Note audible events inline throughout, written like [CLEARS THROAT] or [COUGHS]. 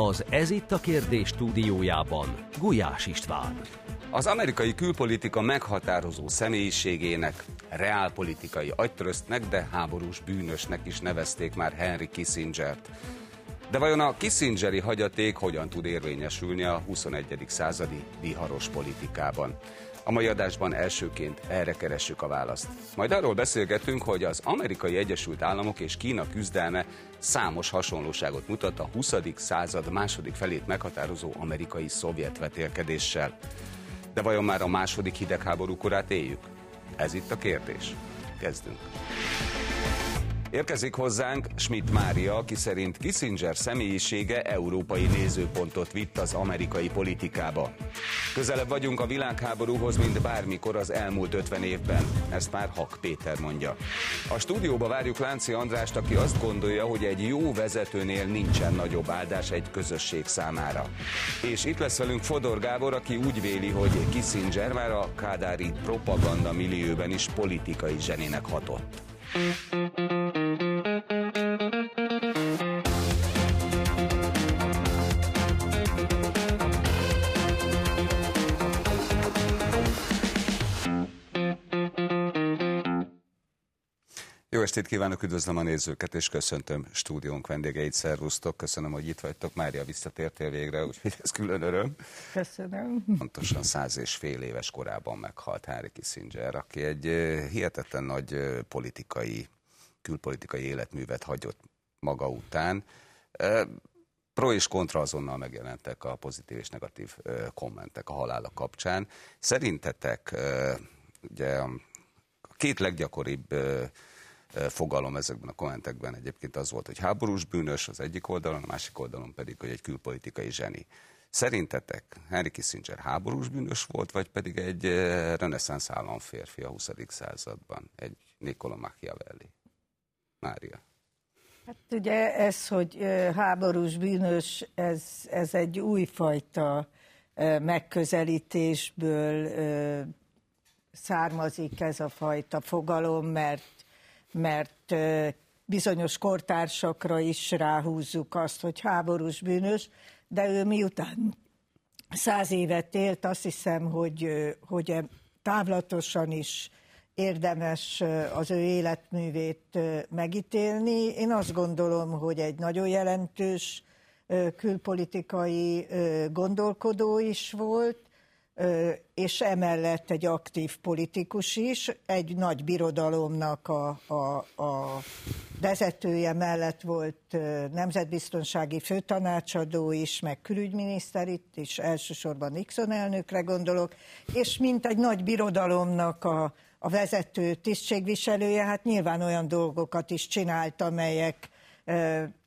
Az Ez itt a kérdés stúdiójában Gulyás István. Az amerikai külpolitika meghatározó személyiségének, reálpolitikai agytröztnek, de háborús bűnösnek is nevezték már Henry Kissingert. De vajon a Kissingeri hagyaték hogyan tud érvényesülni a 21. századi viharos politikában? A mai adásban elsőként erre keressük a választ. Majd arról beszélgetünk, hogy az amerikai Egyesült Államok és Kína küzdelme számos hasonlóságot mutat a 20. század második felét meghatározó amerikai-szovjet vetélkedéssel. De vajon már a második hidegháború korát éljük? Ez itt a kérdés. Kezdünk. Érkezik hozzánk Schmidt Mária, aki szerint Kissinger személyisége európai nézőpontot vitt az amerikai politikába. Közelebb vagyunk a világháborúhoz, mint bármikor az elmúlt 50 évben. Ezt már Hak Péter mondja. A stúdióba várjuk Lánci Andrást, aki azt gondolja, hogy egy jó vezetőnél nincsen nagyobb áldás egy közösség számára. És itt lesz velünk Fodor Gábor, aki úgy véli, hogy Kissinger már a kádári propaganda millióben is politikai zseninek hatott. うん estét kívánok, üdvözlöm a nézőket, és köszöntöm stúdiónk vendégeit, szervusztok. Köszönöm, hogy itt vagytok. Mária, visszatértél végre, úgyhogy ez külön öröm. Köszönöm. Pontosan száz és fél éves korában meghalt Henry Kissinger, aki egy hihetetlen nagy politikai, külpolitikai életművet hagyott maga után. Pro és kontra azonnal megjelentek a pozitív és negatív kommentek a halála kapcsán. Szerintetek ugye a két leggyakoribb fogalom ezekben a kommentekben egyébként az volt, hogy háborús bűnös az egyik oldalon, a másik oldalon pedig, hogy egy külpolitikai zseni. Szerintetek Henry Kissinger háborús bűnös volt, vagy pedig egy reneszánsz államférfi a 20. században, egy Niccolo Machiavelli? Mária. Hát ugye ez, hogy háborús bűnös, ez, ez egy újfajta megközelítésből származik ez a fajta fogalom, mert mert bizonyos kortársakra is ráhúzzuk azt, hogy háborús bűnös, de ő miután száz évet élt, azt hiszem, hogy, hogy távlatosan is érdemes az ő életművét megítélni. Én azt gondolom, hogy egy nagyon jelentős külpolitikai gondolkodó is volt, és emellett egy aktív politikus is, egy nagy birodalomnak a, a, a vezetője mellett volt nemzetbiztonsági főtanácsadó is, meg külügyminiszter itt is, elsősorban Nixon elnökre gondolok, és mint egy nagy birodalomnak a, a vezető tisztségviselője, hát nyilván olyan dolgokat is csinált, amelyek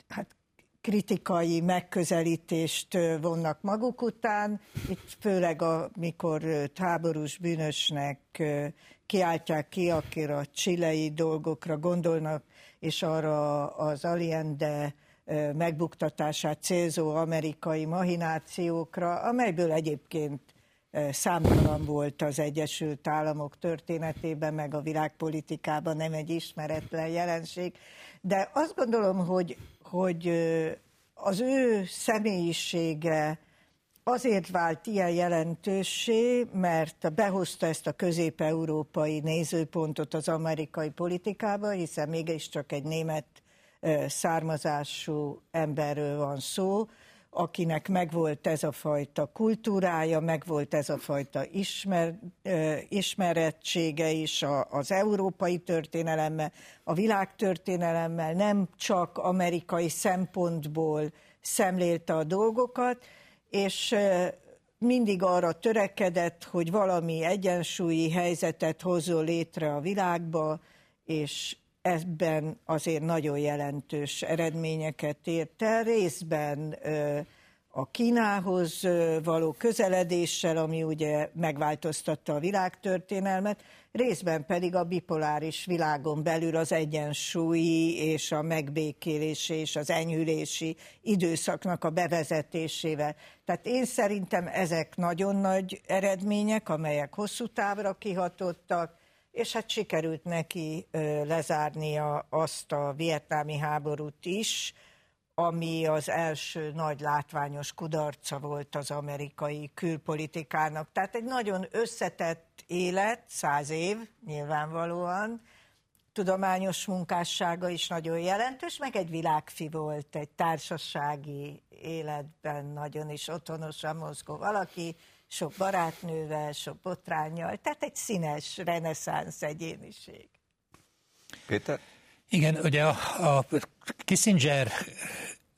hát kritikai megközelítést vonnak maguk után, itt főleg amikor táborús bűnösnek kiáltják ki, akire a csilei dolgokra gondolnak, és arra az Allende megbuktatását célzó amerikai mahinációkra, amelyből egyébként számtalan volt az Egyesült Államok történetében, meg a világpolitikában nem egy ismeretlen jelenség. De azt gondolom, hogy hogy az ő személyisége azért vált ilyen jelentőssé, mert behozta ezt a közép-európai nézőpontot az amerikai politikába, hiszen mégiscsak egy német származású emberről van szó, akinek megvolt ez a fajta kultúrája, megvolt ez a fajta ismer, ismerettsége is az európai történelemmel, a világtörténelemmel, nem csak amerikai szempontból szemlélte a dolgokat, és mindig arra törekedett, hogy valami egyensúlyi helyzetet hozzon létre a világba, és ebben azért nagyon jelentős eredményeket ért el, részben a Kínához való közeledéssel, ami ugye megváltoztatta a világtörténelmet, részben pedig a bipoláris világon belül az egyensúlyi és a megbékélési és az enyhülési időszaknak a bevezetésével. Tehát én szerintem ezek nagyon nagy eredmények, amelyek hosszú távra kihatottak, és hát sikerült neki lezárnia azt a vietnámi háborút is, ami az első nagy látványos kudarca volt az amerikai külpolitikának. Tehát egy nagyon összetett élet, száz év nyilvánvalóan, tudományos munkássága is nagyon jelentős, meg egy világfi volt, egy társasági életben nagyon is otthonosan mozgó valaki, sok barátnővel, sok botrányjal, tehát egy színes reneszánsz egyéniség. Péter? Igen, ugye a, a Kissinger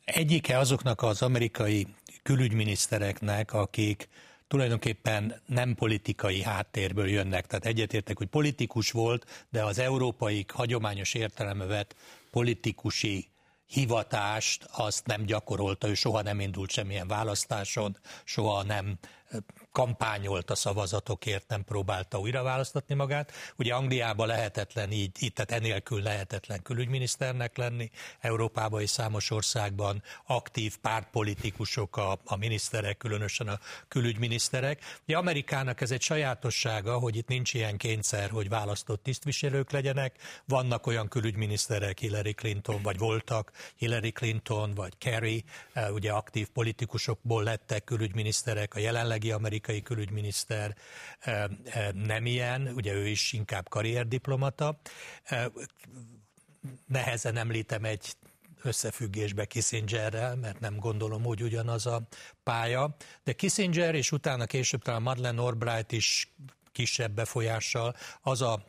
egyike azoknak az amerikai külügyminisztereknek, akik tulajdonképpen nem politikai háttérből jönnek. Tehát egyetértek, hogy politikus volt, de az európai hagyományos értelembe vett politikusi hivatást azt nem gyakorolta, ő soha nem indult semmilyen választáson, soha nem kampányolt a szavazatokért, nem próbálta újra választatni magát. Ugye Angliában lehetetlen így, így tehát enélkül lehetetlen külügyminiszternek lenni, Európában és számos országban aktív pártpolitikusok a, a miniszterek, különösen a külügyminiszterek. Ugye Amerikának ez egy sajátossága, hogy itt nincs ilyen kényszer, hogy választott tisztviselők legyenek. Vannak olyan külügyminiszterek, Hillary Clinton, vagy voltak Hillary Clinton, vagy Kerry, eh, ugye aktív politikusokból lettek külügyminiszterek, a jelenlegi amerikai amerikai külügyminiszter nem ilyen, ugye ő is inkább karrierdiplomata. Nehezen említem egy összefüggésbe Kissingerrel, mert nem gondolom, hogy ugyanaz a pálya, de Kissinger és utána később talán Madeleine Albright is kisebb befolyással az a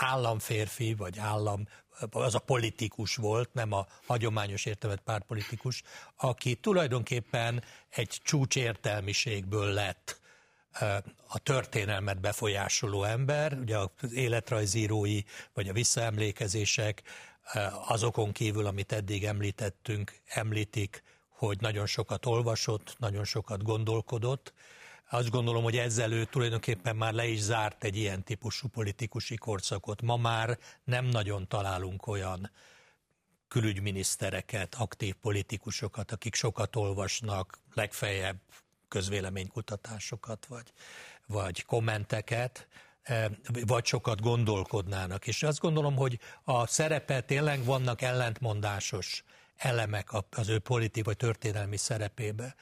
államférfi, vagy állam, az a politikus volt, nem a hagyományos értelmet pártpolitikus, aki tulajdonképpen egy csúcsértelmiségből lett a történelmet befolyásoló ember, ugye az életrajzírói, vagy a visszaemlékezések azokon kívül, amit eddig említettünk, említik, hogy nagyon sokat olvasott, nagyon sokat gondolkodott, azt gondolom, hogy ezzel ő tulajdonképpen már le is zárt egy ilyen típusú politikusi korszakot. Ma már nem nagyon találunk olyan külügyminisztereket, aktív politikusokat, akik sokat olvasnak, legfeljebb közvéleménykutatásokat, vagy, vagy kommenteket, eh, vagy sokat gondolkodnának. És azt gondolom, hogy a szerepe tényleg vannak ellentmondásos elemek az ő politikai vagy történelmi szerepébe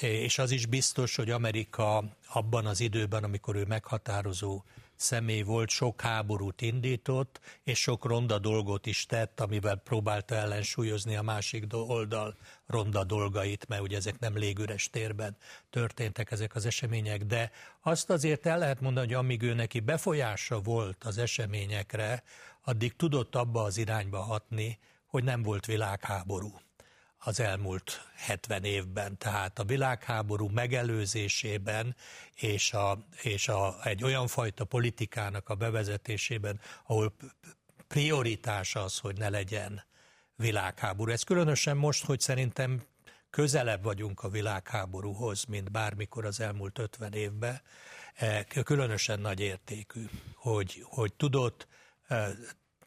és az is biztos, hogy Amerika abban az időben, amikor ő meghatározó személy volt, sok háborút indított, és sok ronda dolgot is tett, amivel próbálta ellensúlyozni a másik oldal ronda dolgait, mert ugye ezek nem légüres térben történtek ezek az események, de azt azért el lehet mondani, hogy amíg ő neki befolyása volt az eseményekre, addig tudott abba az irányba hatni, hogy nem volt világháború az elmúlt 70 évben. Tehát a világháború megelőzésében és, a, és a, egy olyan fajta politikának a bevezetésében, ahol prioritás az, hogy ne legyen világháború. Ez különösen most, hogy szerintem közelebb vagyunk a világháborúhoz, mint bármikor az elmúlt 50 évben, e, különösen nagy értékű, hogy, hogy tudott e,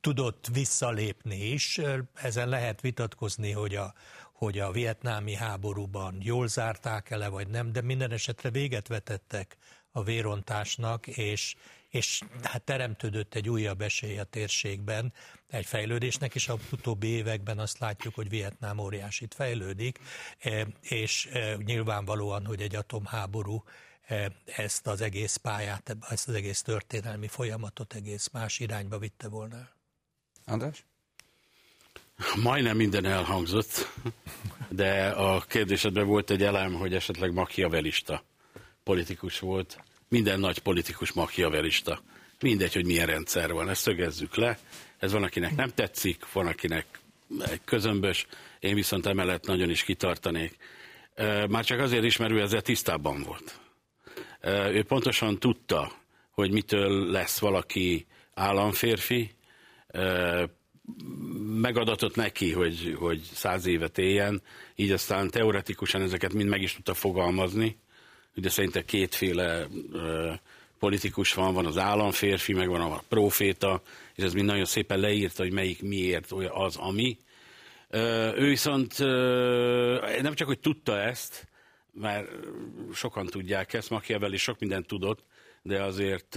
tudott visszalépni is. Ezen lehet vitatkozni, hogy a, hogy a vietnámi háborúban jól zárták ele, vagy nem, de minden esetre véget vetettek a vérontásnak, és, és hát teremtődött egy újabb esély a térségben, egy fejlődésnek, és a utóbbi években azt látjuk, hogy Vietnám óriásit fejlődik, e, és e, nyilvánvalóan, hogy egy atomháború e, ezt az egész pályát, ezt az egész történelmi folyamatot egész más irányba vitte volna. András? Majdnem minden elhangzott, de a kérdésedben volt egy elem, hogy esetleg machiavelista politikus volt. Minden nagy politikus machiavelista. Mindegy, hogy milyen rendszer van, ezt szögezzük le. Ez van, akinek nem tetszik, van, akinek egy közömbös, én viszont emellett nagyon is kitartanék. Már csak azért is, mert ezzel tisztában volt. Ő pontosan tudta, hogy mitől lesz valaki államférfi, megadatott neki, hogy, hogy száz évet éljen, így aztán teoretikusan ezeket mind meg is tudta fogalmazni. Ugye szerinte kétféle ö, politikus van, van az államférfi, meg van a proféta, és ez mind nagyon szépen leírta, hogy melyik miért az, ami. Ö, ő viszont ö, nem csak, hogy tudta ezt, mert sokan tudják ezt, Machiavelli sok mindent tudott, de azért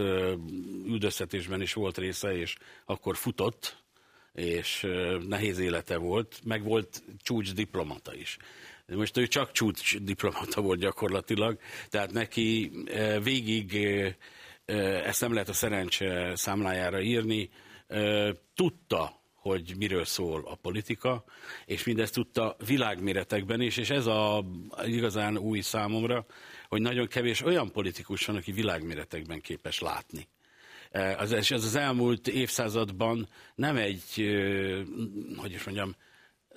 üldöztetésben is volt része, és akkor futott, és nehéz élete volt, meg volt csúcs diplomata is. Most ő csak csúcs diplomata volt gyakorlatilag, tehát neki végig ezt nem lehet a szerencse számlájára írni, tudta, hogy miről szól a politika, és mindezt tudta világméretekben is, és ez a igazán új számomra, hogy nagyon kevés olyan politikus van, aki világméretekben képes látni. Az, ez az elmúlt évszázadban nem egy, hogy is mondjam,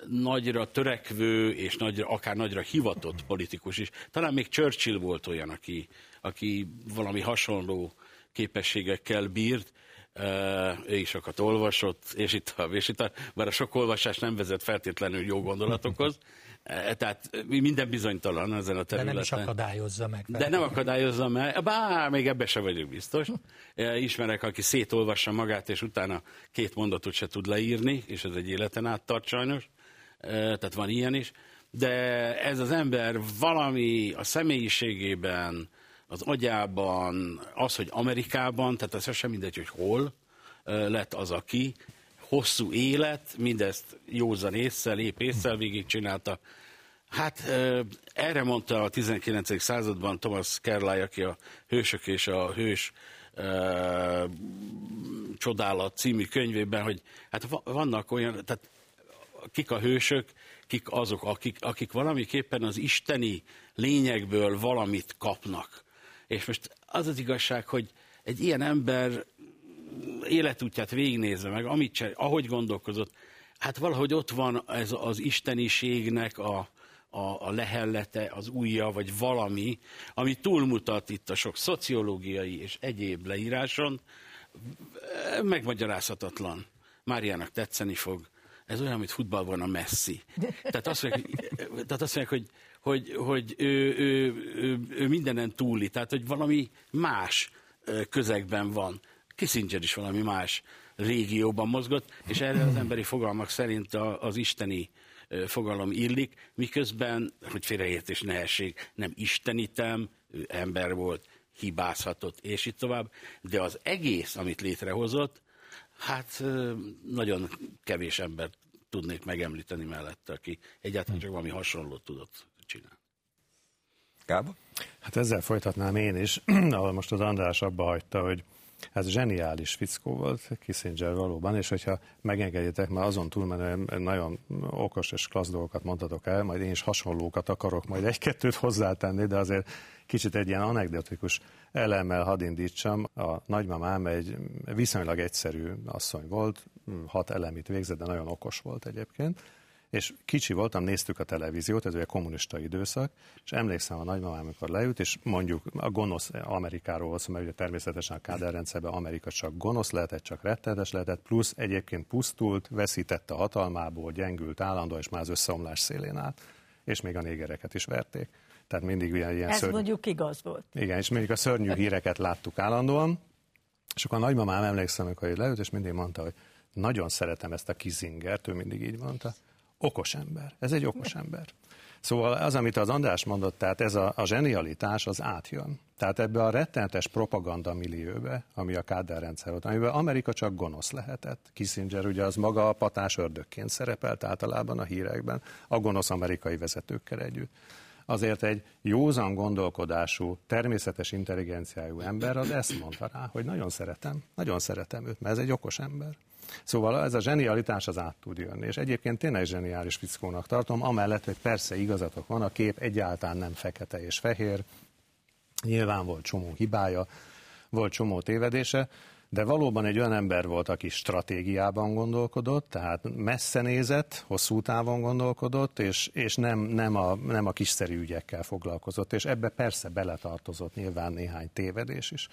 nagyra törekvő és nagyra, akár nagyra hivatott politikus is. Talán még Churchill volt olyan, aki, aki valami hasonló képességekkel bírt, ő is sokat olvasott, és itt, és itt bár a sok olvasás nem vezet feltétlenül jó gondolatokhoz, tehát minden bizonytalan ezen a területen. De nem is akadályozza meg. De nem akadályozza meg, bár még ebbe se vagyok biztos. Ismerek, aki szétolvassa magát, és utána két mondatot se tud leírni, és ez egy életen át tart sajnos. Tehát van ilyen is. De ez az ember valami a személyiségében, az agyában, az, hogy Amerikában, tehát ez sem mindegy, hogy hol lett az, aki hosszú élet, mindezt józan észszel, épp észszel végigcsinálta. Hát erre mondta a 19. században Thomas Carlyle, aki a Hősök és a Hős uh, csodálat című könyvében, hogy hát vannak olyan, tehát kik a hősök, kik azok, akik, akik valamiképpen az isteni lényegből valamit kapnak. És most az az igazság, hogy egy ilyen ember életútját végignézve meg, amit csinál, ahogy gondolkozott, hát valahogy ott van ez az isteniségnek a, a, a lehellete, az újja, vagy valami, ami túlmutat itt a sok szociológiai és egyéb leíráson, megmagyarázhatatlan. Máriának tetszeni fog. Ez olyan, mint futballban a Messi. Tehát azt mondják, tehát azt mondják hogy, hogy, hogy ő, ő, ő, ő mindenen túli, tehát hogy valami más közegben van. Kissinger is valami más régióban mozgott, és erre az emberi fogalmak szerint a, az isteni fogalom illik, miközben, hogy félreértés ne essék, nem istenítem, ő ember volt, hibázhatott, és itt tovább, de az egész, amit létrehozott, hát nagyon kevés ember tudnék megemlíteni mellette, aki egyáltalán csak valami hasonlót tudott csinálni. Gábor? Hát ezzel folytatnám én is, [CLEARS THROAT] ahol most az András abba hagyta, hogy ez zseniális fickó volt, Kissinger valóban, és hogyha megengedjétek, mert azon túlmenően nagyon okos és klassz dolgokat mondhatok el, majd én is hasonlókat akarok majd egy-kettőt hozzátenni, de azért kicsit egy ilyen anekdotikus elemmel hadd indítsam. A nagymamám egy viszonylag egyszerű asszony volt, hat elemit végzett, de nagyon okos volt egyébként és kicsi voltam, néztük a televíziót, ez ugye kommunista időszak, és emlékszem a nagymamám, amikor leült, és mondjuk a gonosz Amerikáról volt mert ugye természetesen a Kádár rendszerben Amerika csak gonosz lehetett, csak rettenetes lehetett, plusz egyébként pusztult, veszítette a hatalmából, gyengült állandó, és már az összeomlás szélén állt, és még a négereket is verték. Tehát mindig ilyen, ilyen Ez szörny... mondjuk igaz volt. Igen, és mindig a szörnyű híreket láttuk állandóan, és akkor a nagymamám emlékszem, amikor leült, és mindig mondta, hogy nagyon szeretem ezt a Kizingert, ő mindig így mondta, okos ember. Ez egy okos ember. Szóval az, amit az András mondott, tehát ez a, a zsenialitás, az átjön. Tehát ebbe a rettenetes propaganda millióbe, ami a Kádár rendszer volt, amiben Amerika csak gonosz lehetett. Kissinger ugye az maga a patás ördökként szerepelt általában a hírekben, a gonosz amerikai vezetőkkel együtt. Azért egy józan gondolkodású, természetes intelligenciájú ember az ezt mondta rá, hogy nagyon szeretem, nagyon szeretem őt, mert ez egy okos ember. Szóval ez a zsenialitás az át tud jönni, és egyébként tényleg zseniális fickónak tartom, amellett, hogy persze igazatok van, a kép egyáltalán nem fekete és fehér, nyilván volt csomó hibája, volt csomó tévedése, de valóban egy olyan ember volt, aki stratégiában gondolkodott, tehát messze nézett, hosszú távon gondolkodott, és, és nem, nem, a, nem a kiszerű ügyekkel foglalkozott, és ebbe persze beletartozott nyilván néhány tévedés is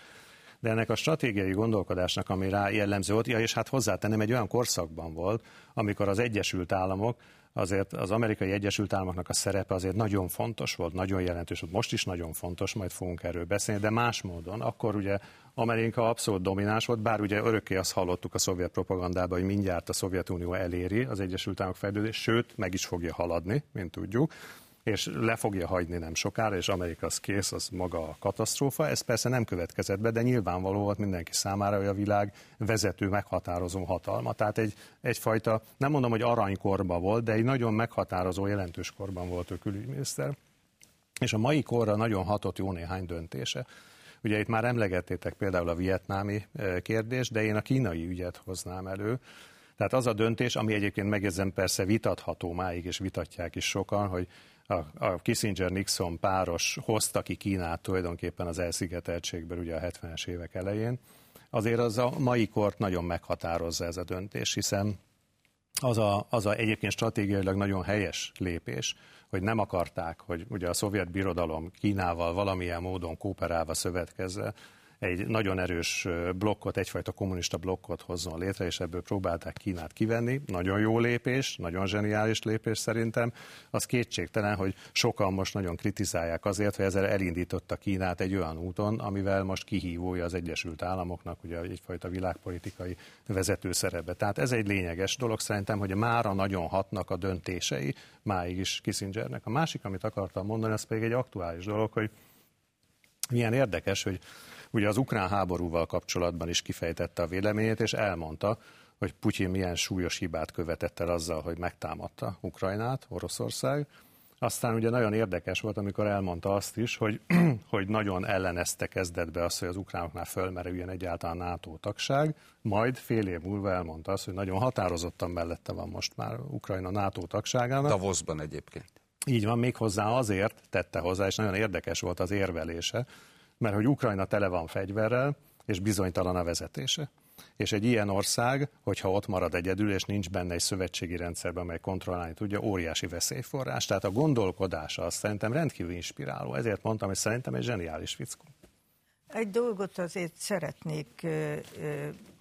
de ennek a stratégiai gondolkodásnak, ami rá jellemző volt, ja, és hát hozzátenem, egy olyan korszakban volt, amikor az Egyesült Államok azért az amerikai Egyesült Államoknak a szerepe azért nagyon fontos volt, nagyon jelentős volt, most is nagyon fontos, majd fogunk erről beszélni, de más módon. Akkor ugye Amerika abszolút domináns volt, bár ugye örökké azt hallottuk a szovjet propagandában, hogy mindjárt a Szovjetunió eléri az Egyesült Államok fejlődést, sőt, meg is fogja haladni, mint tudjuk és le fogja hagyni nem sokára, és Amerika az kész, az maga a katasztrófa. Ez persze nem következett be, de nyilvánvaló volt mindenki számára, hogy a világ vezető, meghatározó hatalma. Tehát egy, egyfajta, nem mondom, hogy aranykorban volt, de egy nagyon meghatározó, jelentős korban volt ő külügyminiszter. És a mai korra nagyon hatott jó néhány döntése. Ugye itt már emlegettétek például a vietnámi eh, kérdést, de én a kínai ügyet hoznám elő. Tehát az a döntés, ami egyébként megjegyzem persze vitatható máig, és vitatják is sokan, hogy a, a Kissinger-Nixon páros hozta ki Kínát tulajdonképpen az elszigeteltségből ugye a 70-es évek elején. Azért az a mai kort nagyon meghatározza ez a döntés, hiszen az a, az a egyébként stratégiailag nagyon helyes lépés, hogy nem akarták, hogy ugye a szovjet birodalom Kínával valamilyen módon kooperálva szövetkezze, egy nagyon erős blokkot, egyfajta kommunista blokkot hozzon létre, és ebből próbálták Kínát kivenni. Nagyon jó lépés, nagyon zseniális lépés szerintem. Az kétségtelen, hogy sokan most nagyon kritizálják azért, hogy ezzel elindította Kínát egy olyan úton, amivel most kihívója az Egyesült Államoknak, ugye egyfajta világpolitikai vezető szerepe. Tehát ez egy lényeges dolog szerintem, hogy mára nagyon hatnak a döntései, máig is Kissingernek. A másik, amit akartam mondani, az pedig egy aktuális dolog, hogy milyen érdekes, hogy ugye az ukrán háborúval kapcsolatban is kifejtette a véleményét, és elmondta, hogy Putyin milyen súlyos hibát követett el azzal, hogy megtámadta Ukrajnát, Oroszország. Aztán ugye nagyon érdekes volt, amikor elmondta azt is, hogy, [CLEARS THROAT] hogy nagyon ellenezte kezdetbe azt, hogy az ukránoknál fölmerüljen egyáltalán NATO tagság, majd fél év múlva elmondta azt, hogy nagyon határozottan mellette van most már Ukrajna NATO tagságának. Davosban egyébként. Így van, méghozzá azért tette hozzá, és nagyon érdekes volt az érvelése, mert hogy Ukrajna tele van fegyverrel, és bizonytalan a vezetése. És egy ilyen ország, hogyha ott marad egyedül, és nincs benne egy szövetségi rendszerben, amely kontrollálni tudja, óriási veszélyforrás. Tehát a gondolkodása azt szerintem rendkívül inspiráló. Ezért mondtam, hogy szerintem egy zseniális fickó. Egy dolgot azért szeretnék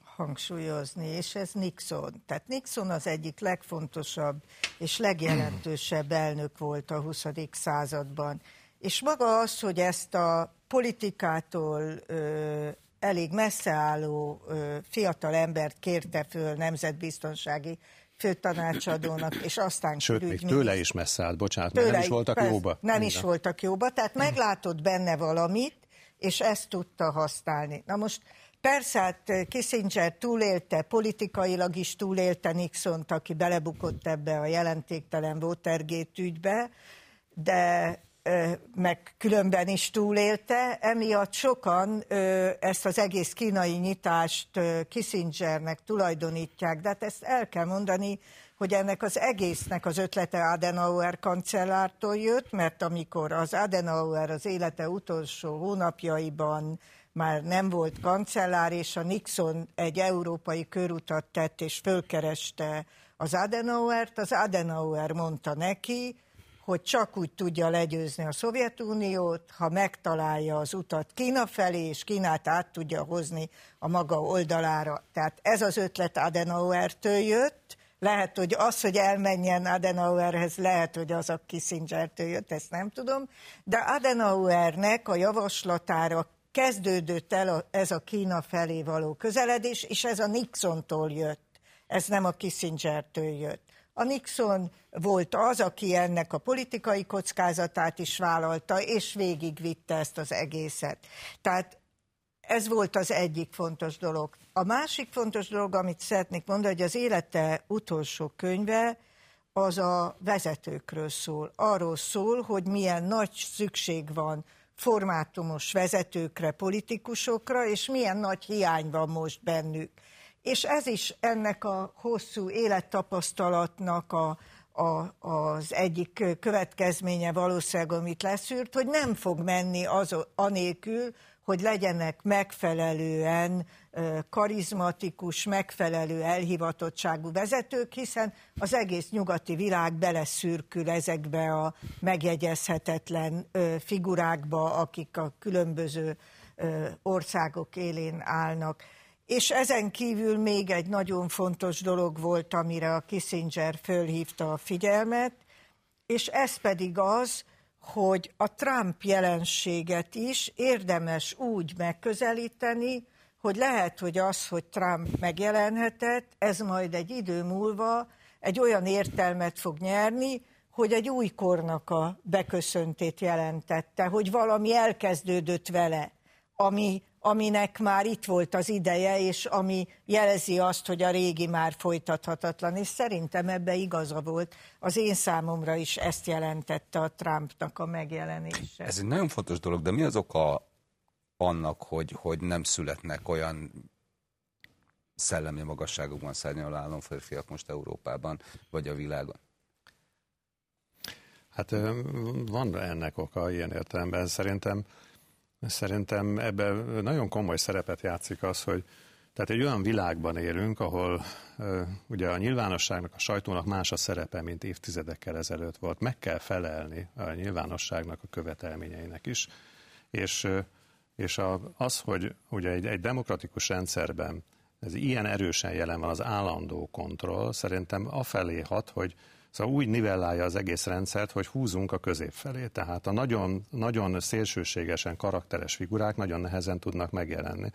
hangsúlyozni, és ez Nixon. Tehát Nixon az egyik legfontosabb és legjelentősebb elnök volt a 20. században. És maga az, hogy ezt a politikától ö, elég messze álló ö, fiatal embert kérte föl nemzetbiztonsági főtanácsadónak, és aztán Sőt, még tőle is messze állt, bocsánat, tőle, nem is voltak persze, jóba. Nem Minden. is voltak jóba, tehát meglátott benne valamit, és ezt tudta használni. Na most persze, hát Kissinger túlélte, politikailag is túlélte Nixont, aki belebukott ebbe a jelentéktelen Watergate ügybe, de meg különben is túlélte, emiatt sokan ezt az egész kínai nyitást Kissingernek tulajdonítják, de hát ezt el kell mondani, hogy ennek az egésznek az ötlete Adenauer kancellártól jött, mert amikor az Adenauer az élete utolsó hónapjaiban már nem volt kancellár, és a Nixon egy európai körutat tett, és fölkereste az Adenauert, az Adenauer mondta neki, hogy csak úgy tudja legyőzni a Szovjetuniót, ha megtalálja az utat Kína felé, és Kínát át tudja hozni a maga oldalára. Tehát ez az ötlet Adenauer-től jött, lehet, hogy az, hogy elmenjen Adenauerhez, lehet, hogy az a Kissingertől jött, ezt nem tudom, de Adenauernek a javaslatára kezdődött el a, ez a Kína felé való közeledés, és ez a Nixontól jött, ez nem a Kissingertől jött. A Nixon volt az, aki ennek a politikai kockázatát is vállalta, és végigvitte ezt az egészet. Tehát ez volt az egyik fontos dolog. A másik fontos dolog, amit szeretnék mondani, hogy az élete utolsó könyve, az a vezetőkről szól. Arról szól, hogy milyen nagy szükség van formátumos vezetőkre, politikusokra, és milyen nagy hiány van most bennük. És ez is ennek a hosszú élettapasztalatnak a, a, az egyik következménye valószínűleg, amit leszűrt, hogy nem fog menni az, anélkül, hogy legyenek megfelelően karizmatikus, megfelelő elhivatottságú vezetők, hiszen az egész nyugati világ beleszürkül ezekbe a megjegyezhetetlen figurákba, akik a különböző országok élén állnak. És ezen kívül még egy nagyon fontos dolog volt, amire a Kissinger fölhívta a figyelmet, és ez pedig az, hogy a Trump jelenséget is érdemes úgy megközelíteni, hogy lehet, hogy az, hogy Trump megjelenhetett, ez majd egy idő múlva egy olyan értelmet fog nyerni, hogy egy új kornak a beköszöntét jelentette, hogy valami elkezdődött vele, ami, aminek már itt volt az ideje, és ami jelezi azt, hogy a régi már folytathatatlan, és szerintem ebbe igaza volt. Az én számomra is ezt jelentette a Trumpnak a megjelenése. Ez egy nagyon fontos dolog, de mi az oka annak, hogy, hogy nem születnek olyan szellemi magasságokban szárnyaló államférfiak most Európában, vagy a világon? Hát van ennek oka ilyen értelemben. Szerintem, szerintem ebben nagyon komoly szerepet játszik az, hogy tehát egy olyan világban élünk, ahol ugye a nyilvánosságnak, a sajtónak más a szerepe, mint évtizedekkel ezelőtt volt. Meg kell felelni a nyilvánosságnak a követelményeinek is. És, és az, hogy ugye egy, egy demokratikus rendszerben ez ilyen erősen jelen van az állandó kontroll, szerintem afelé hat, hogy Szóval úgy nivellálja az egész rendszert, hogy húzunk a közép felé. Tehát a nagyon, nagyon szélsőségesen karakteres figurák nagyon nehezen tudnak megjelenni.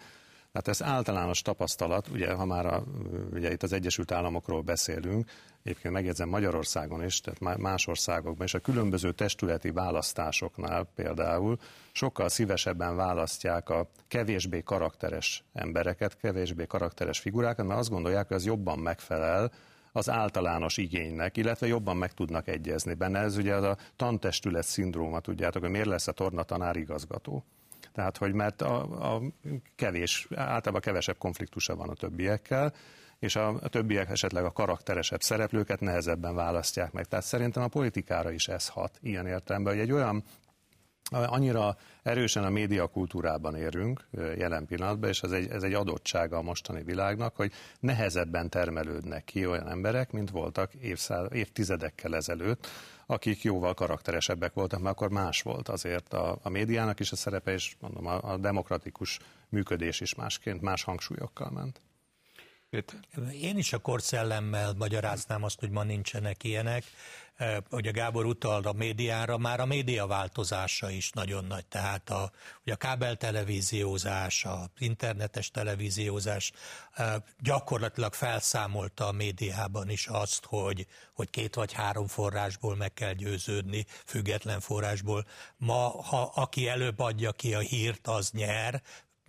Tehát ez általános tapasztalat, ugye, ha már a, ugye itt az Egyesült Államokról beszélünk, egyébként megjegyzem Magyarországon is, tehát más országokban is, a különböző testületi választásoknál például sokkal szívesebben választják a kevésbé karakteres embereket, kevésbé karakteres figurákat, mert azt gondolják, hogy az jobban megfelel az általános igénynek, illetve jobban meg tudnak egyezni benne. Ez ugye az a tantestület szindróma, tudjátok, hogy miért lesz a torna tanár igazgató. Tehát, hogy mert a, a kevés, általában kevesebb konfliktusa van a többiekkel, és a, a többiek esetleg a karakteresebb szereplőket nehezebben választják meg. Tehát szerintem a politikára is ez hat ilyen értelemben, hogy egy olyan annyira erősen a médiakultúrában érünk jelen pillanatban, és ez egy, ez egy adottsága a mostani világnak, hogy nehezebben termelődnek ki olyan emberek, mint voltak évszáz, évtizedekkel ezelőtt, akik jóval karakteresebbek voltak, mert akkor más volt azért a, a médiának is a szerepe, és mondom, a, a demokratikus működés is másként, más hangsúlyokkal ment. Én is a korszellemmel magyaráznám azt, hogy ma nincsenek ilyenek. Hogy a Gábor utalt a médiára, már a média változása is nagyon nagy. Tehát a, hogy a kábeltelevíziózás, a internetes televíziózás gyakorlatilag felszámolta a médiában is azt, hogy, hogy két vagy három forrásból meg kell győződni, független forrásból. Ma, ha aki előbb adja ki a hírt, az nyer,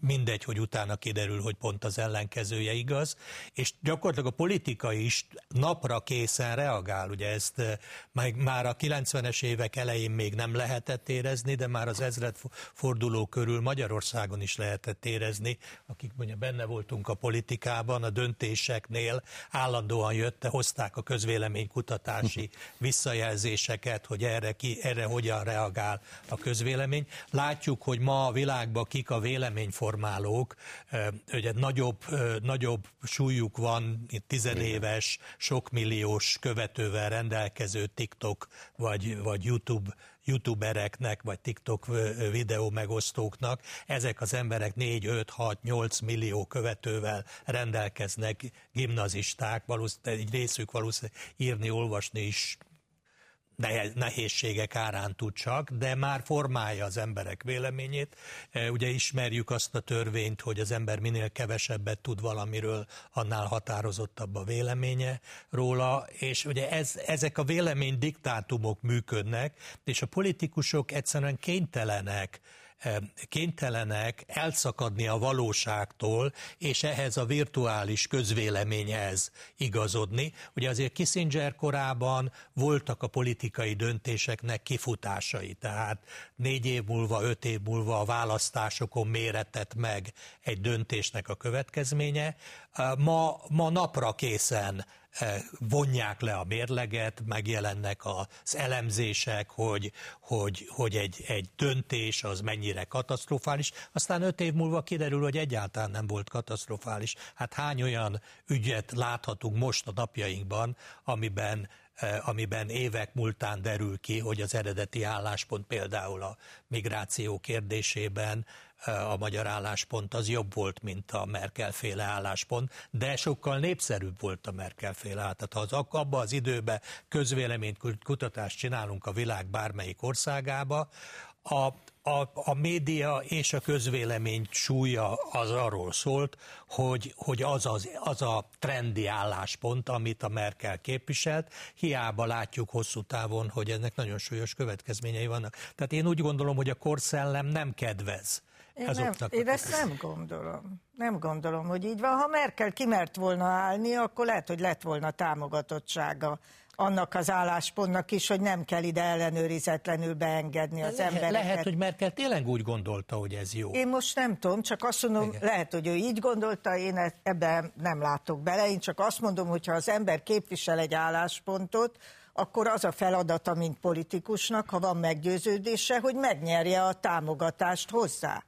mindegy, hogy utána kiderül, hogy pont az ellenkezője igaz, és gyakorlatilag a politika is napra készen reagál, ugye ezt eh, már a 90-es évek elején még nem lehetett érezni, de már az ezred forduló körül Magyarországon is lehetett érezni, akik mondja benne voltunk a politikában, a döntéseknél állandóan jötte, hozták a közvéleménykutatási visszajelzéseket, hogy erre, ki, erre hogyan reagál a közvélemény. Látjuk, hogy ma a világban kik a véleményformálók, formálók, ugye nagyobb, nagyobb súlyuk van, tizenéves, sokmilliós követővel rendelkező TikTok vagy, vagy YouTube youtubereknek, vagy TikTok videó megosztóknak, ezek az emberek 4, 5, 6, 8 millió követővel rendelkeznek, gimnazisták, valószínűleg egy részük valószínűleg írni, olvasni is nehézségek árán tud csak, de már formálja az emberek véleményét. E, ugye ismerjük azt a törvényt, hogy az ember minél kevesebbet tud valamiről, annál határozottabb a véleménye róla, és ugye ez, ezek a vélemény diktátumok működnek, és a politikusok egyszerűen kénytelenek kénytelenek elszakadni a valóságtól, és ehhez a virtuális közvéleményhez igazodni. Ugye azért Kissinger korában voltak a politikai döntéseknek kifutásai, tehát négy év múlva, öt év múlva a választásokon méretett meg egy döntésnek a következménye. Ma, ma napra készen vonják le a mérleget, megjelennek az elemzések, hogy, hogy, hogy egy, egy döntés az mennyire katasztrofális, aztán öt év múlva kiderül, hogy egyáltalán nem volt katasztrofális. Hát hány olyan ügyet láthatunk most a napjainkban, amiben eh, amiben évek múltán derül ki, hogy az eredeti álláspont például a migráció kérdésében a magyar álláspont az jobb volt, mint a Merkel féle álláspont, de sokkal népszerűbb volt a Merkel féle. Tehát ha az, abban az időben közvéleményt kutatást csinálunk a világ bármelyik országába, a, a, a média és a közvélemény súlya az arról szólt, hogy, hogy az, az, az a trendi álláspont, amit a Merkel képviselt, hiába látjuk hosszú távon, hogy ennek nagyon súlyos következményei vannak. Tehát én úgy gondolom, hogy a korszellem nem kedvez. Én, nem, én ezt nem gondolom. Nem gondolom, hogy így van. Ha Merkel kimert volna állni, akkor lehet, hogy lett volna támogatottsága annak az álláspontnak is, hogy nem kell ide ellenőrizetlenül beengedni az lehet, embereket. Lehet, hogy Merkel tényleg úgy gondolta, hogy ez jó. Én most nem tudom, csak azt mondom, Igen. lehet, hogy ő így gondolta, én e- ebben nem látok bele. Én csak azt mondom, hogy ha az ember képvisel egy álláspontot, akkor az a feladata, mint politikusnak, ha van meggyőződése, hogy megnyerje a támogatást hozzá.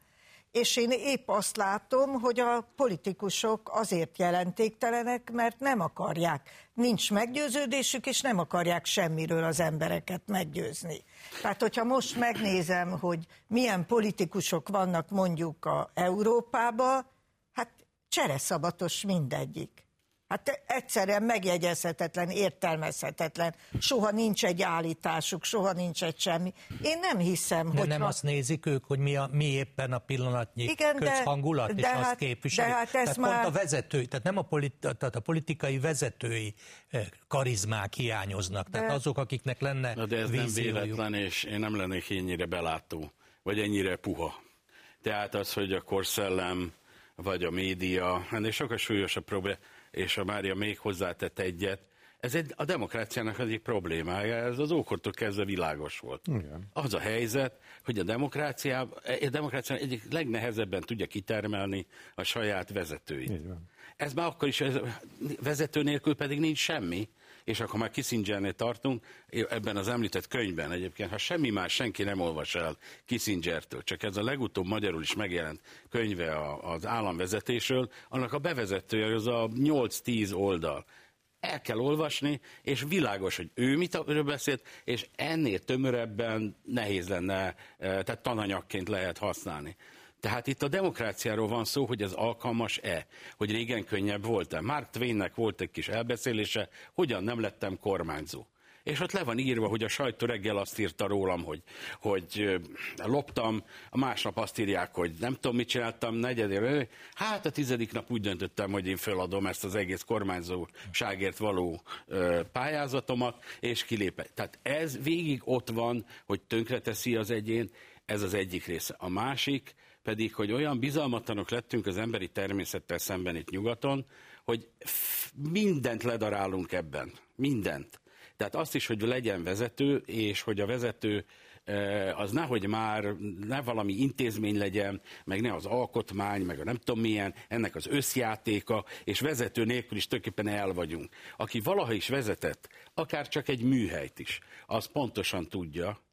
És én épp azt látom, hogy a politikusok azért jelentéktelenek, mert nem akarják, nincs meggyőződésük, és nem akarják semmiről az embereket meggyőzni. Tehát, hogyha most megnézem, hogy milyen politikusok vannak mondjuk a Európába, hát csereszabatos mindegyik. Hát egyszerűen megjegyezhetetlen, értelmezhetetlen. Soha nincs egy állításuk, soha nincs egy semmi. Én nem hiszem, de hogy... nem ha... azt nézik ők, hogy mi, a, mi éppen a pillanatnyi Igen, közhangulat, de, és de azt hát, képviselik. De hát ez tehát már... pont a vezetői, tehát nem a, politi, tehát a politikai vezetői eh, karizmák hiányoznak. Tehát de... azok, akiknek lenne Na de ez víziójuk. nem véletlen, és én nem lennék ennyire belátó, vagy ennyire puha. Tehát az, hogy a korszellem, vagy a média, ennél sokkal súlyosabb probléma és a Mária még hozzátett egyet, ez egy, a demokráciának egyik problémája, ez az ókortól kezdve világos volt. Igen. Az a helyzet, hogy a demokrácia, a demokrácia egyik legnehezebben tudja kitermelni a saját vezetőit. Ez már akkor is, ez, vezető nélkül pedig nincs semmi, és akkor már Kissingernél tartunk, ebben az említett könyvben egyébként, ha semmi más senki nem olvas el Kissingertől, csak ez a legutóbb magyarul is megjelent könyve az államvezetésről, annak a bevezetője az a 8-10 oldal. El kell olvasni, és világos, hogy ő mit beszélt, és ennél tömörebben nehéz lenne, eh, tehát tananyagként lehet használni. Tehát itt a demokráciáról van szó, hogy ez alkalmas-e, hogy régen könnyebb volt-e. Mark Twainnek volt egy kis elbeszélése, hogyan nem lettem kormányzó. És ott le van írva, hogy a sajtó reggel azt írta rólam, hogy, hogy loptam, a másnap azt írják, hogy nem tudom, mit csináltam, negyedére. Hát a tizedik nap úgy döntöttem, hogy én feladom ezt az egész kormányzóságért való ö, pályázatomat, és kilépek. Tehát ez végig ott van, hogy tönkreteszi az egyén, ez az egyik része. A másik, pedig, hogy olyan bizalmatlanok lettünk az emberi természettel szemben itt nyugaton, hogy mindent ledarálunk ebben. Mindent. Tehát azt is, hogy legyen vezető, és hogy a vezető e, az nehogy már ne valami intézmény legyen, meg ne az alkotmány, meg a nem tudom milyen, ennek az összjátéka, és vezető nélkül is tulajdonképpen el vagyunk. Aki valaha is vezetett, akár csak egy műhelyt is, az pontosan tudja,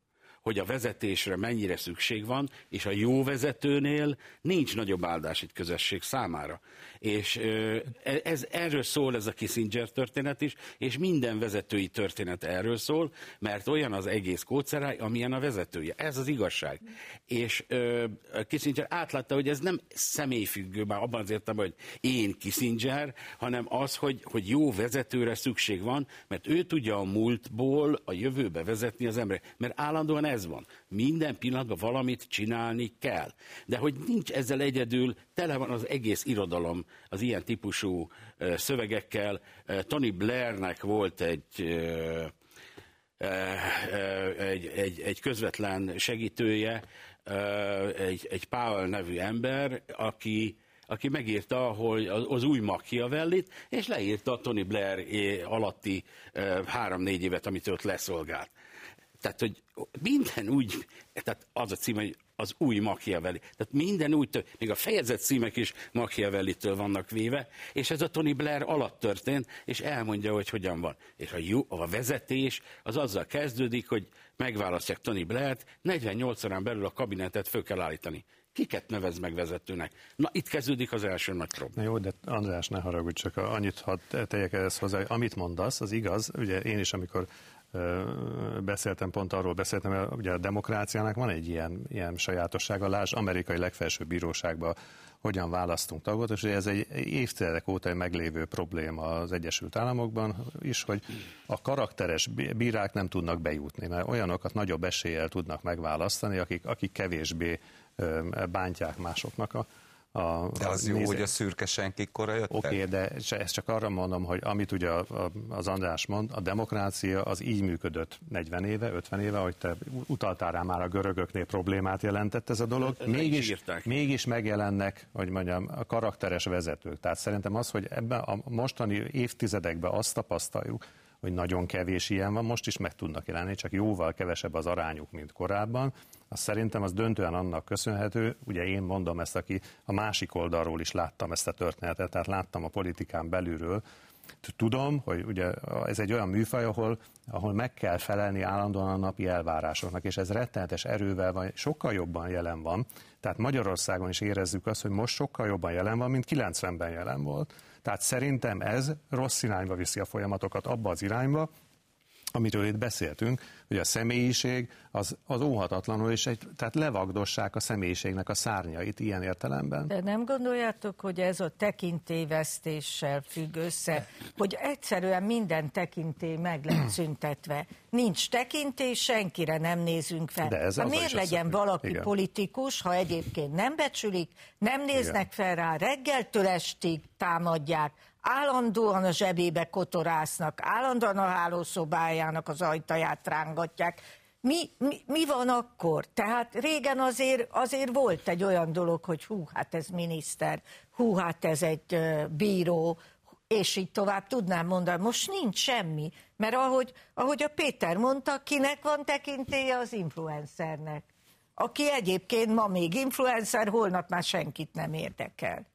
hogy a vezetésre mennyire szükség van, és a jó vezetőnél nincs nagyobb áldás itt közösség számára. És e, ez, erről szól ez a Kissinger történet is, és minden vezetői történet erről szól, mert olyan az egész kóceráj, amilyen a vezetője. Ez az igazság. És Kissinger átlátta, hogy ez nem személyfüggő, már abban az értem, hogy én Kissinger, hanem az, hogy, hogy jó vezetőre szükség van, mert ő tudja a múltból a jövőbe vezetni az emberek. Mert állandóan ez van. Minden pillanatban valamit csinálni kell. De hogy nincs ezzel egyedül, tele van az egész irodalom az ilyen típusú szövegekkel. Tony Blairnek volt egy egy, egy, egy közvetlen segítője, egy, egy Powell nevű ember, aki, aki megírta hogy az új Machiavellit, és leírta Tony Blair alatti három-négy évet, amit ott leszolgált. Tehát, hogy minden úgy, tehát az a cím, hogy az új Machiavelli. Tehát minden úgy, még a fejezet címek is Machiavelli-től vannak véve, és ez a Tony Blair alatt történt, és elmondja, hogy hogyan van. És a, jó, a vezetés az azzal kezdődik, hogy megválasztják Tony Blair-t, 48 órán belül a kabinetet föl kell állítani. Kiket nevez meg vezetőnek? Na, itt kezdődik az első nagy probléma. Na jó, de András, ne haragudj, csak annyit hadd tegyek ehhez hozzá, amit mondasz, az igaz, ugye én is, amikor beszéltem, pont arról beszéltem, hogy ugye a demokráciának van egy ilyen, ilyen sajátossága, láss, amerikai legfelsőbb bíróságban hogyan választunk tagot, és ez egy évtizedek óta egy meglévő probléma az Egyesült Államokban is, hogy a karakteres bírák nem tudnak bejutni, mert olyanokat nagyobb eséllyel tudnak megválasztani, akik, akik kevésbé bántják másoknak a, a, de az a jó, néző... hogy a szürke senkik kora jöttek? Oké, okay, de ezt csak arra mondom, hogy amit ugye az András mond, a demokrácia az így működött 40 éve, 50 éve, hogy te utaltál rá már a görögöknél problémát jelentett ez a dolog. Mégis, mégis megjelennek, hogy mondjam, a karakteres vezetők. Tehát szerintem az, hogy ebben a mostani évtizedekben azt tapasztaljuk, hogy nagyon kevés ilyen van, most is meg tudnak jelenni, csak jóval kevesebb az arányuk, mint korábban. Azt szerintem az döntően annak köszönhető, ugye én mondom ezt, aki a másik oldalról is láttam ezt a történetet, tehát láttam a politikán belülről, Tudom, hogy ugye ez egy olyan műfaj, ahol, ahol meg kell felelni állandóan a napi elvárásoknak, és ez rettenetes erővel van, sokkal jobban jelen van. Tehát Magyarországon is érezzük azt, hogy most sokkal jobban jelen van, mint 90-ben jelen volt. Tehát szerintem ez rossz irányba viszi a folyamatokat abba az irányba, amiről itt beszéltünk, hogy a személyiség az, az óhatatlanul, és egy, tehát levagdossák a személyiségnek a szárnyait ilyen értelemben. De nem gondoljátok, hogy ez a tekintélyvesztéssel függ össze, hogy egyszerűen minden tekintély meg lett szüntetve. Nincs tekintély, senkire nem nézünk fel. De ez miért legyen valaki Igen. politikus, ha egyébként nem becsülik, nem néznek Igen. fel rá, reggeltől estig támadják, állandóan a zsebébe kotorásznak, állandóan a hálószobájának az ajtaját rángatják. Mi, mi, mi van akkor? Tehát régen azért, azért volt egy olyan dolog, hogy hú, hát ez miniszter, hú, hát ez egy bíró, és így tovább tudnám mondani. Most nincs semmi, mert ahogy, ahogy a Péter mondta, kinek van tekintélye az influencernek, aki egyébként ma még influencer, holnap már senkit nem érdekel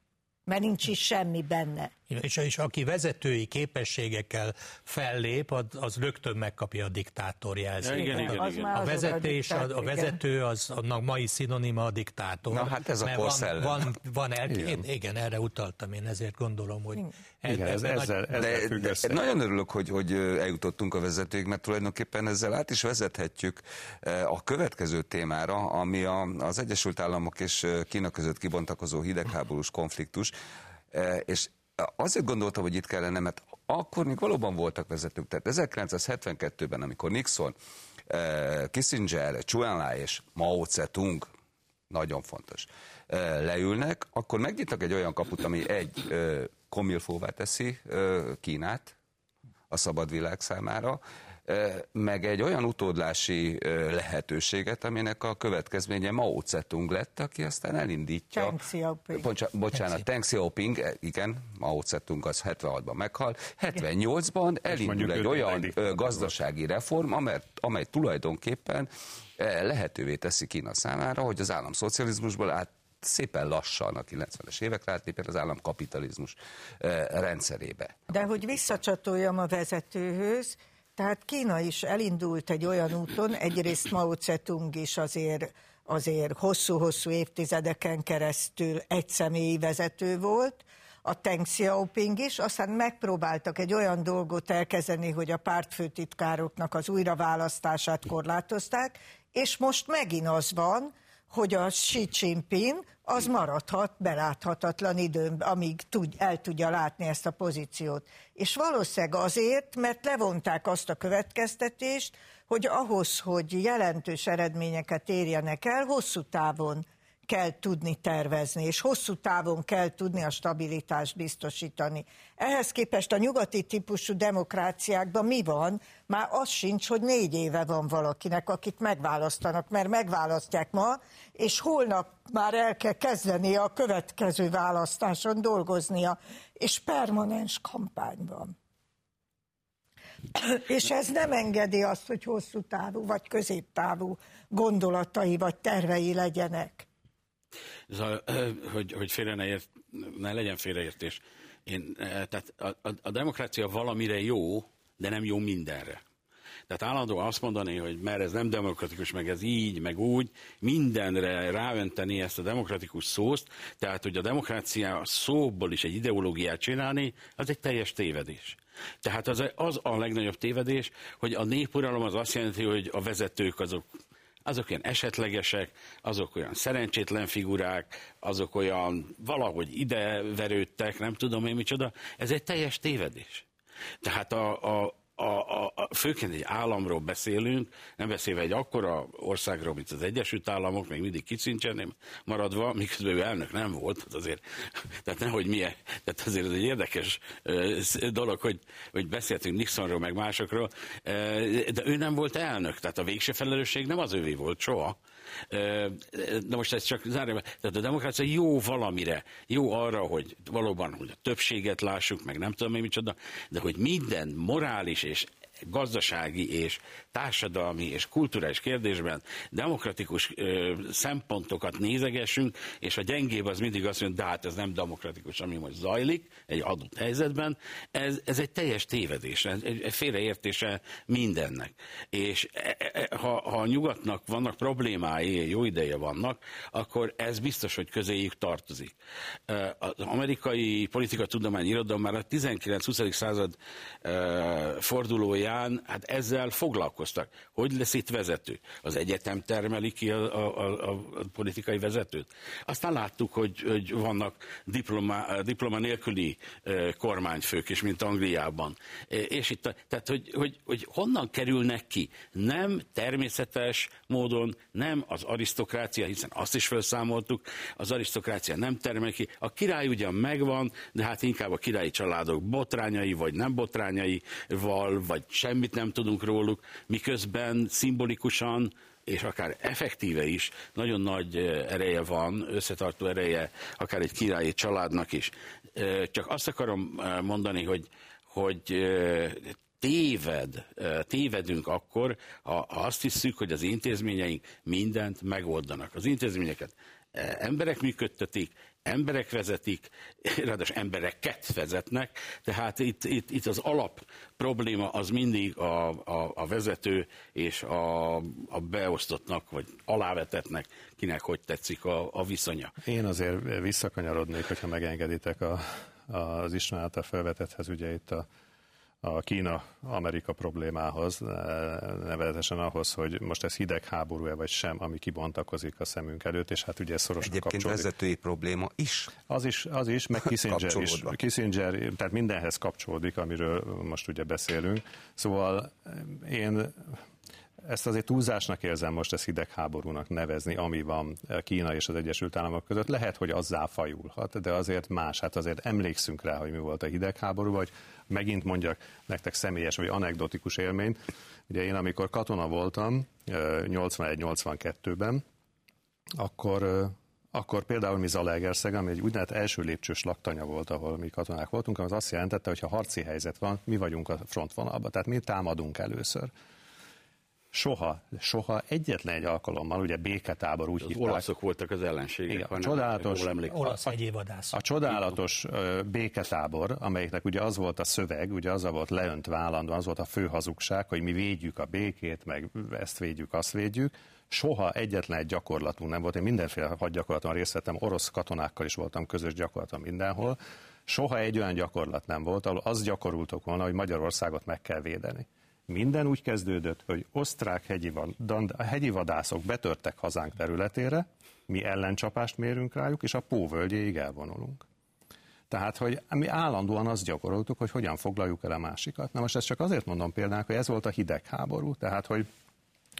mert nincs is semmi benne. És, és aki vezetői képességekkel fellép, az, az rögtön megkapja a diktátor jelzést. Igen, igen, igen, igen. A, vezetés, a, a vezető az annak mai szinonima a diktátor. Na hát ez a van, van, van el, igen. Én, igen, erre utaltam, én ezért gondolom, hogy igen, ez, ez, ezzel, ezzel de, de, Nagyon örülök, hogy, hogy eljutottunk a vezetőig, mert tulajdonképpen ezzel át is vezethetjük a következő témára, ami a, az Egyesült Államok és Kína között kibontakozó hidegháborús konfliktus, és azért gondoltam, hogy itt kellene, mert akkor még valóban voltak vezetők. Tehát 1972-ben, amikor Nixon, Kissinger, Chu Enlai és Mao Zedong, nagyon fontos, leülnek, akkor megnyitnak egy olyan kaput, ami egy komilfóvá teszi Kínát a szabad világ számára, meg egy olyan utódlási lehetőséget, aminek a következménye Mao Zedong lett, aki aztán elindítja. Teng Xiaoping. Bocsa, bocsánat, Teng Xiaoping, e, igen, Mao Zedong az 76-ban meghal, 78-ban elindul egy olyan gazdasági reform, amely, amely tulajdonképpen lehetővé teszi Kína számára, hogy az államszocializmusból át szépen lassan a 90-es évekre átlépjen az államkapitalizmus rendszerébe. De hogy visszacsatoljam a vezetőhöz, tehát Kína is elindult egy olyan úton, egyrészt Mao Zedong is azért, azért hosszú-hosszú évtizedeken keresztül egy személyi vezető volt, a Teng Xiaoping is, aztán megpróbáltak egy olyan dolgot elkezdeni, hogy a pártfőtitkároknak az újraválasztását korlátozták, és most megint az van, hogy a Xi Jinping az maradhat beláthatatlan időn, amíg tud, el tudja látni ezt a pozíciót. És valószínűleg azért, mert levonták azt a következtetést, hogy ahhoz, hogy jelentős eredményeket érjenek el, hosszú távon kell tudni tervezni, és hosszú távon kell tudni a stabilitást biztosítani. Ehhez képest a nyugati típusú demokráciákban mi van? Már az sincs, hogy négy éve van valakinek, akit megválasztanak, mert megválasztják ma, és holnap már el kell kezdeni a következő választáson dolgoznia, és permanens kampányban. [COUGHS] és ez nem engedi azt, hogy hosszú távú vagy középtávú gondolatai vagy tervei legyenek. Ez a, [CLEARS THROAT] hogy, hogy félre ne, ért, ne legyen félreértés. Én, tehát a, a, a demokrácia valamire jó, de nem jó mindenre. Tehát állandóan azt mondani, hogy mert ez nem demokratikus, meg ez így, meg úgy, mindenre ráönteni ezt a demokratikus szózt, tehát hogy a demokrácia szóból is egy ideológiát csinálni, az egy teljes tévedés. Tehát az, az a legnagyobb tévedés, hogy a népuralom az azt jelenti, hogy a vezetők azok azok olyan esetlegesek, azok olyan szerencsétlen figurák, azok olyan valahogy ide verődtek, nem tudom én micsoda. Ez egy teljes tévedés. Tehát a, a, a, a, a, főként egy államról beszélünk, nem beszélve egy akkora országról, mint az Egyesült Államok, még mindig kicincseném maradva, miközben ő elnök nem volt, tehát azért, tehát nehogy milyen, tehát azért ez egy érdekes dolog, hogy, hogy beszéltünk Nixonról, meg másokról, de ő nem volt elnök, tehát a végső felelősség nem az ővé volt soha, de most ez csak zárja, tehát a demokrácia jó valamire, jó arra, hogy valóban hogy a többséget lássuk, meg nem tudom én micsoda, de hogy minden morális és gazdasági és társadalmi és kulturális kérdésben demokratikus ö, szempontokat nézegessünk, és a gyengébb az mindig azt mondja, de hát ez nem demokratikus, ami most zajlik egy adott helyzetben, ez, ez egy teljes tévedés, egy, egy félreértése mindennek. És e, e, e, ha, ha a nyugatnak vannak problémái, jó ideje vannak, akkor ez biztos, hogy közéjük tartozik. Az amerikai politika tudomány irodalom már a 19-20. század fordulója alján, hát ezzel foglalkoztak. Hogy lesz itt vezető? Az egyetem termeli ki a, a, a, politikai vezetőt? Aztán láttuk, hogy, hogy vannak diploma, diploma nélküli kormányfők is, mint Angliában. És itt, tehát, hogy, hogy, hogy honnan kerülnek ki? Nem természetes módon, nem az arisztokrácia, hiszen azt is felszámoltuk, az arisztokrácia nem termel ki. A király ugyan megvan, de hát inkább a királyi családok botrányai, vagy nem botrányaival, vagy semmit nem tudunk róluk, miközben szimbolikusan és akár effektíve is nagyon nagy ereje van, összetartó ereje, akár egy királyi családnak is. Csak azt akarom mondani, hogy, hogy téved, tévedünk akkor, ha azt hiszük, hogy az intézményeink mindent megoldanak. Az intézményeket emberek működtetik, emberek vezetik, ráadásul embereket vezetnek, tehát itt, itt, itt az alap probléma az mindig a, a, a vezető és a, a beosztottnak, vagy alávetetnek, kinek hogy tetszik a, a viszonya. Én azért visszakanyarodnék, hogyha megengeditek a, az István felvetethez, ugye itt a a Kína-Amerika problémához, eh, nevezetesen ahhoz, hogy most ez hidegháború-e vagy sem, ami kibontakozik a szemünk előtt, és hát ugye ez szorosan Egyébként kapcsolódik. vezetői probléma is. Az is, az is meg Kissinger is. Kissinger, tehát mindenhez kapcsolódik, amiről most ugye beszélünk. Szóval eh, én ezt azért túlzásnak érzem most ezt hidegháborúnak nevezni, ami van Kína és az Egyesült Államok között. Lehet, hogy azzá fajulhat, de azért más. Hát azért emlékszünk rá, hogy mi volt a hidegháború, vagy megint mondjak nektek személyes vagy anekdotikus élményt. Ugye én amikor katona voltam 81-82-ben, akkor akkor például mi Zalaegerszeg, ami egy úgynevezett első lépcsős laktanya volt, ahol mi katonák voltunk, az azt jelentette, hogy ha harci helyzet van, mi vagyunk a frontvonalban, tehát mi támadunk először soha, soha egyetlen egy alkalommal, ugye béketábor úgy az hívták. olaszok voltak az ellenségek. Igen, a csodálatos, olasz egyévadász. A csodálatos béketábor, amelyiknek ugye az volt a szöveg, ugye az volt leönt vállandó, az volt a fő hazugság, hogy mi védjük a békét, meg ezt védjük, azt védjük. Soha egyetlen egy gyakorlatunk nem volt. Én mindenféle hadgyakorlaton részt vettem, orosz katonákkal is voltam közös gyakorlaton mindenhol. Soha egy olyan gyakorlat nem volt, ahol azt gyakorultok volna, hogy Magyarországot meg kell védeni. Minden úgy kezdődött, hogy osztrák hegyi, vad, hegyi vadászok betörtek hazánk területére, mi ellencsapást mérünk rájuk, és a póvölgyéig elvonulunk. Tehát, hogy mi állandóan azt gyakoroltuk, hogy hogyan foglaljuk el a másikat. Na most ezt csak azért mondom például, hogy ez volt a hidegháború, tehát, hogy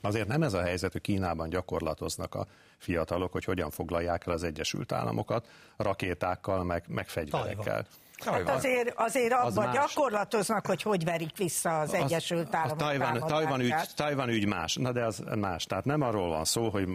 azért nem ez a helyzet, hogy Kínában gyakorlatoznak a fiatalok, hogy hogyan foglalják el az Egyesült Államokat rakétákkal, meg, meg fegyverekkel. Tajvan. Hát azért, azért az abban más. gyakorlatoznak, hogy hogy verik vissza az, az Egyesült Államok. A Tajvan, Tajvan, ügy, Tajvan ügy más, na de az más. Tehát nem arról van szó, hogy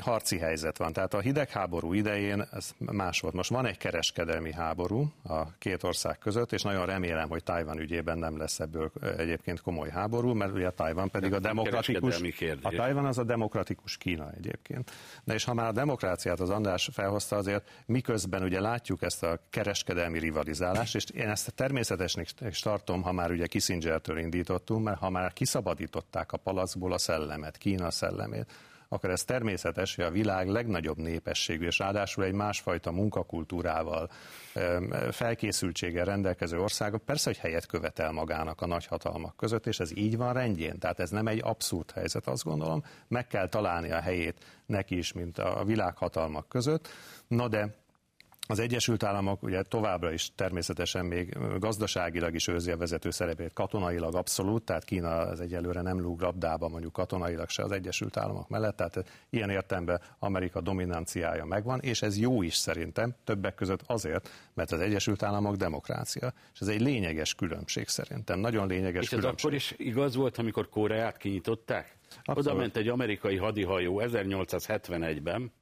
harci helyzet van. Tehát a hidegháború idején ez más volt. Most van egy kereskedelmi háború a két ország között, és nagyon remélem, hogy Tajvan ügyében nem lesz ebből egyébként komoly háború, mert ugye a Tajvan pedig de a demokratikus. A Tajvan az a demokratikus Kína egyébként. Na és ha már a demokráciát az András felhozta, azért miközben ugye látjuk ezt a kereskedelmi rivalizációt, hozzáállás, és én ezt természetesnek tartom, ha már ugye Kissingertől indítottunk, mert ha már kiszabadították a palacból a szellemet, Kína szellemét, akkor ez természetes, hogy a világ legnagyobb népességű, és ráadásul egy másfajta munkakultúrával, felkészültséggel rendelkező országok persze, hogy helyet követel magának a nagyhatalmak között, és ez így van rendjén. Tehát ez nem egy abszurd helyzet, azt gondolom. Meg kell találni a helyét neki is, mint a világhatalmak között. Na de az Egyesült Államok ugye továbbra is természetesen még gazdaságilag is őrzi a vezető szerepét, katonailag abszolút, tehát Kína az egyelőre nem lúg labdába mondjuk katonailag se az Egyesült Államok mellett, tehát ilyen értelemben Amerika dominanciája megvan, és ez jó is szerintem, többek között azért, mert az Egyesült Államok demokrácia, és ez egy lényeges különbség szerintem, nagyon lényeges és különbség. És akkor is igaz volt, amikor Koreát kinyitották? Abszolút. Oda ment egy amerikai hadihajó 1871-ben,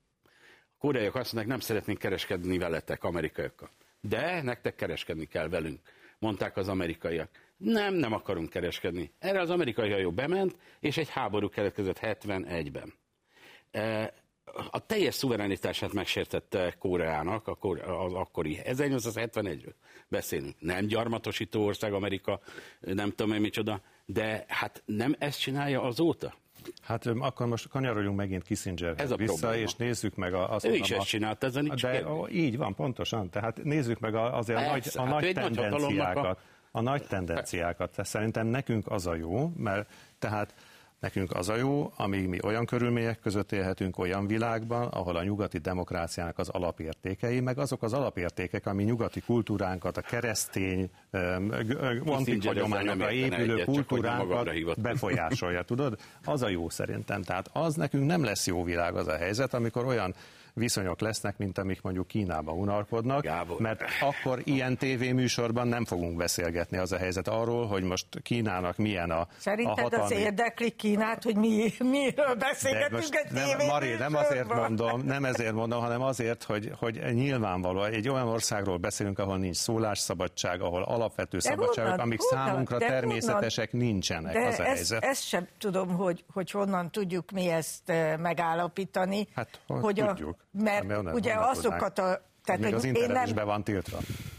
koreaiak azt mondják, nem szeretnénk kereskedni veletek, amerikaiakkal. De nektek kereskedni kell velünk, mondták az amerikaiak. Nem, nem akarunk kereskedni. Erre az amerikai hajó bement, és egy háború keletkezett 71-ben. E, a teljes szuverenitását megsértette Koreának, az akkori 1871-ről beszélünk. Nem gyarmatosító ország Amerika, nem tudom én micsoda, de hát nem ezt csinálja azóta? Hát akkor most kanyaroljunk megint Kissingerhez Ez a vissza, probléma. és nézzük meg a, azt. Ő is ezt csinált, ezen nincs De ó, így van, pontosan. Tehát nézzük meg a, azért Persze, a nagy, a hát nagy tendenciákat. A... a nagy tendenciákat. Szerintem nekünk az a jó, mert tehát Nekünk az a jó, amíg mi olyan körülmények között élhetünk olyan világban, ahol a nyugati demokráciának az alapértékei, meg azok az alapértékek, ami nyugati kultúránkat, a keresztény, antik hagyományokra épülő egyet, kultúránkat befolyásolja, tudod? Az a jó szerintem. Tehát az nekünk nem lesz jó világ az a helyzet, amikor olyan viszonyok lesznek, mint amik mondjuk Kínában unalkodnak, Gábor. mert akkor ilyen tévéműsorban nem fogunk beszélgetni az a helyzet arról, hogy most Kínának milyen a Szerinted a hatalmi... az érdekli Kínát, hogy mi, miről beszélgetünk egy nem, Mari, nem azért mondom, nem ezért mondom, hanem azért, hogy, hogy nyilvánvaló, egy olyan országról beszélünk, ahol nincs szólásszabadság, ahol alapvető szabadságok, amik honnan, számunkra természetesek honnan, nincsenek de az a ezt, helyzet. Ezt sem tudom, hogy, hogy honnan tudjuk mi ezt eh, megállapítani. Hát, hogy, hogy tudjuk. A, mert onnan, ugye azokat a... Tehát, Még az internet nem, is be van tiltva.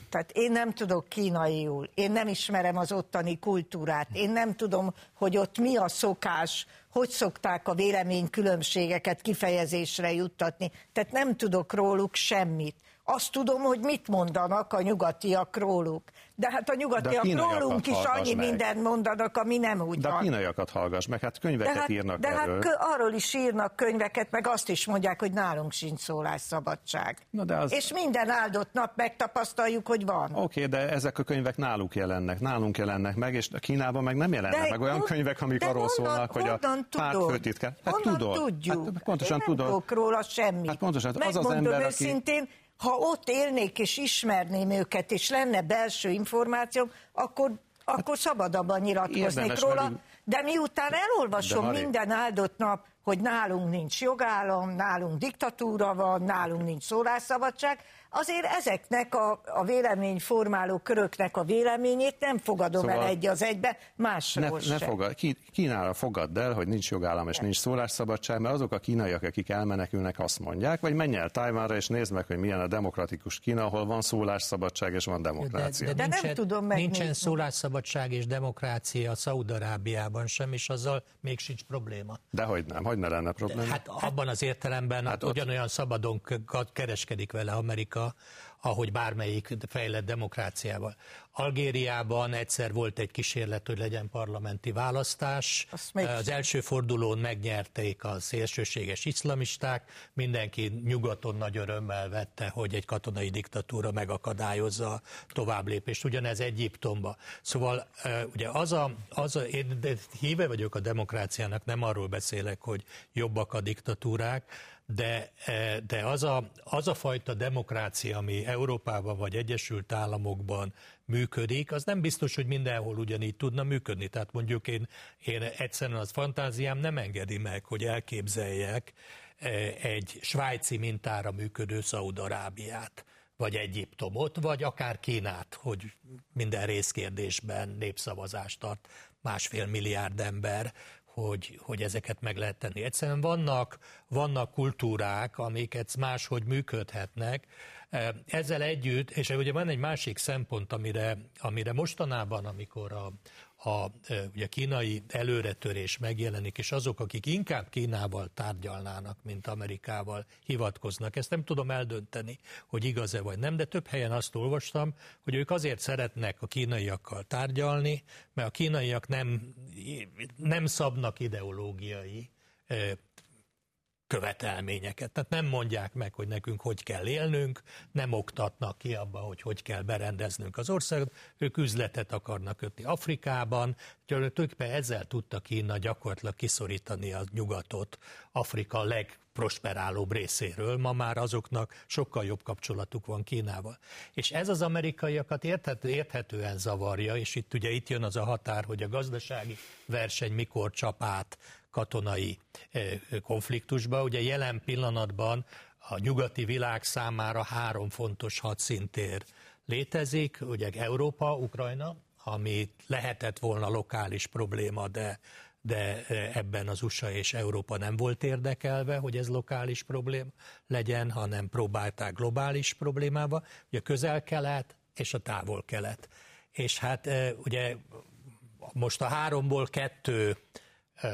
Tehát én nem tudok kínaiul, én nem ismerem az ottani kultúrát, én nem tudom, hogy ott mi a szokás, hogy szokták a véleménykülönbségeket kifejezésre juttatni. Tehát nem tudok róluk semmit. Azt tudom, hogy mit mondanak a nyugatiak róluk. De hát a nyugatiak a rólunk is annyi meg. mindent mondanak, ami nem úgy De van. a kínaiakat hallgass meg, hát könyveket de hát, írnak de hát erről. hát arról is írnak könyveket, meg azt is mondják, hogy nálunk sincs szólásszabadság. Na de az... És minden áldott nap megtapasztaljuk, hogy van. Oké, okay, de ezek a könyvek náluk jelennek, nálunk jelennek meg, és Kínában meg nem jelennek de meg olyan hon, könyvek, amik arról honnan, szólnak, hogy a pártfőtitkár. Hát honnan tudod. tudjuk? Hát pontosan Én nem tudod. róla semmit. Hát pontosan, az az ember, őszintén, aki ha ott élnék és ismerném őket, és lenne belső információm, akkor, akkor szabadabban nyilatkoznék róla. De miután elolvasom de minden áldott nap, hogy nálunk nincs jogállam, nálunk diktatúra van, nálunk nincs szólásszabadság, azért ezeknek a, a véleményformáló köröknek a véleményét nem fogadom szóval el egy az egybe, másról ne, ne fogad, Kínára fogadd el, hogy nincs jogállam és nincs szólásszabadság, mert azok a kínaiak, akik elmenekülnek, azt mondják, vagy menj el Tájvánra és nézd meg, hogy milyen a demokratikus Kína, ahol van szólásszabadság és van demokrácia. De, de, de, de nincsen, nem tudom megnézni. Nincsen szólásszabadság és demokrácia Szaudarábiában sem, és azzal még sincs probléma. Dehogy nem, hogy ne lenne probléma. De, hát abban az értelemben hát ugyanolyan ott... szabadon kereskedik vele Amerika Amerika, ahogy bármelyik fejlett demokráciával. Algériában egyszer volt egy kísérlet, hogy legyen parlamenti választás. Az első fordulón megnyerték a szélsőséges iszlamisták, mindenki nyugaton nagy örömmel vette, hogy egy katonai diktatúra megakadályozza a továbblépést. Ugyanez Egyiptomba. Szóval ugye az a, az a én híve vagyok a demokráciának, nem arról beszélek, hogy jobbak a diktatúrák, de, e, de az, a, az a fajta demokrácia, ami Európában vagy Egyesült Államokban működik, az nem biztos, hogy mindenhol ugyanígy tudna működni. Tehát mondjuk én, én egyszerűen az fantáziám nem engedi meg, hogy elképzeljek e, egy svájci mintára működő Szaudarábiát vagy Egyiptomot, vagy akár Kínát, hogy minden részkérdésben népszavazást tart másfél milliárd ember, hogy, hogy ezeket meg lehet tenni. Egyszerűen vannak, vannak kultúrák, amiket máshogy működhetnek. Ezzel együtt, és ugye van egy másik szempont, amire, amire mostanában, amikor a, a ugye kínai előretörés megjelenik, és azok, akik inkább Kínával tárgyalnának, mint Amerikával hivatkoznak. Ezt nem tudom eldönteni, hogy igaz-e vagy nem, de több helyen azt olvastam, hogy ők azért szeretnek a kínaiakkal tárgyalni, mert a kínaiak nem, nem szabnak ideológiai követelményeket. Tehát nem mondják meg, hogy nekünk hogy kell élnünk, nem oktatnak ki abba, hogy hogy kell berendeznünk az országot, ők üzletet akarnak kötni Afrikában, tulajdonképpen ezzel tudta Kína gyakorlatilag kiszorítani a nyugatot Afrika legprosperálóbb részéről, ma már azoknak sokkal jobb kapcsolatuk van Kínával. És ez az amerikaiakat érthető, érthetően zavarja, és itt ugye itt jön az a határ, hogy a gazdasági verseny mikor csap át katonai eh, konfliktusba. Ugye jelen pillanatban a nyugati világ számára három fontos hadszintér létezik, ugye Európa, Ukrajna, ami lehetett volna lokális probléma, de, de eh, ebben az USA és Európa nem volt érdekelve, hogy ez lokális probléma legyen, hanem próbálták globális problémába, ugye közel-kelet és a távol-kelet. És hát eh, ugye most a háromból kettő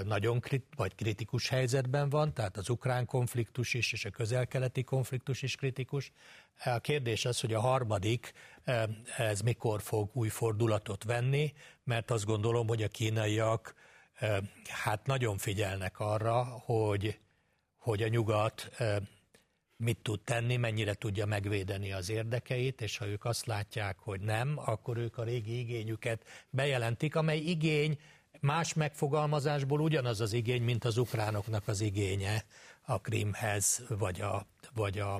nagyon krit, vagy kritikus helyzetben van, tehát az ukrán konfliktus is, és a közel-keleti konfliktus is kritikus. A kérdés az, hogy a harmadik, ez mikor fog új fordulatot venni, mert azt gondolom, hogy a kínaiak hát nagyon figyelnek arra, hogy, hogy a nyugat mit tud tenni, mennyire tudja megvédeni az érdekeit, és ha ők azt látják, hogy nem, akkor ők a régi igényüket bejelentik, amely igény Más megfogalmazásból ugyanaz az igény, mint az ukránoknak az igénye a Krimhez, vagy, a, vagy a,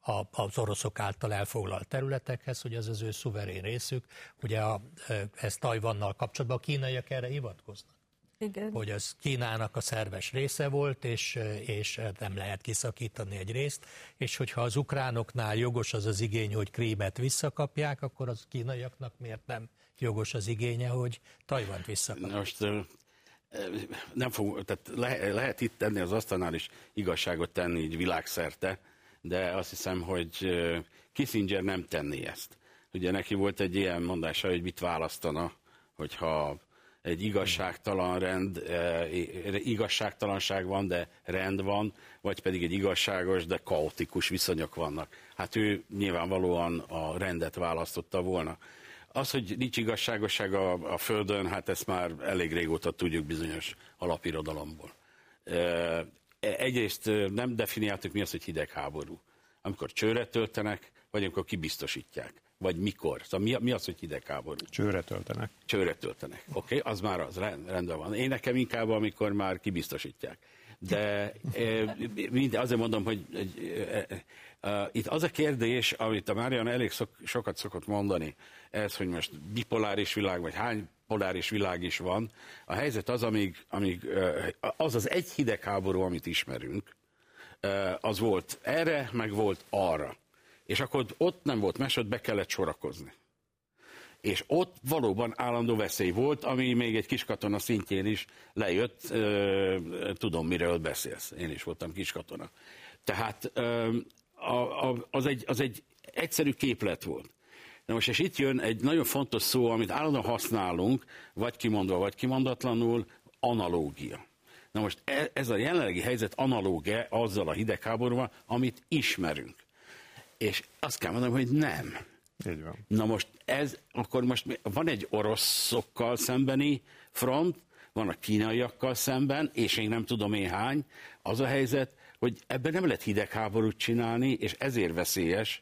a, az oroszok által elfoglalt területekhez, hogy az az ő szuverén részük. Ugye a, ez Tajvannal kapcsolatban a kínaiak erre hivatkoznak. Igen. hogy az Kínának a szerves része volt, és, és nem lehet kiszakítani egy részt, és hogyha az ukránoknál jogos az az igény, hogy Krímet visszakapják, akkor az kínaiaknak miért nem jogos az igénye, hogy Tajvant visszakapják? Most nem fog, tehát le, lehet itt tenni az asztalnál is igazságot tenni így világszerte, de azt hiszem, hogy Kissinger nem tenni ezt. Ugye neki volt egy ilyen mondása, hogy mit választana, hogyha egy igazságtalan rend, igazságtalanság van, de rend van, vagy pedig egy igazságos, de kaotikus viszonyok vannak. Hát ő nyilvánvalóan a rendet választotta volna. Az, hogy nincs igazságosság a, a Földön, hát ezt már elég régóta tudjuk bizonyos alapirodalomból. E, egyrészt nem definiáltuk mi az, hogy hidegháború. Amikor csőre töltenek, vagy amikor kibiztosítják vagy mikor? Szóval mi, mi az, hogy hidegháború? Csőre töltenek. Csőre töltenek. Oké, okay, az már az, rendben van. Én nekem inkább, amikor már kibiztosítják. De minden, azért mondom, hogy e, itt az a kérdés, amit a Márian elég szok, sokat szokott mondani, ez, hogy most bipoláris világ, vagy hány poláris világ is van. A helyzet az, amíg, amíg az az egy hidegháború, amit ismerünk, az volt erre, meg volt arra. És akkor ott nem volt mese, be kellett sorakozni. És ott valóban állandó veszély volt, ami még egy kiskatona szintjén is lejött, tudom, miről beszélsz. Én is voltam kiskatona. Tehát a, a, az, egy, az egy egyszerű képlet volt. Na most, és itt jön egy nagyon fontos szó, amit állandóan használunk, vagy kimondva, vagy kimondatlanul, analógia. Na most e, ez a jelenlegi helyzet analógia azzal a hidegháborúval, amit ismerünk. És azt kell mondanom, hogy nem. Így van. Na most ez, akkor most van egy oroszokkal szembeni front, van a kínaiakkal szemben, és én nem tudom én hány, az a helyzet, hogy ebben nem lehet hidegháborút csinálni, és ezért veszélyes,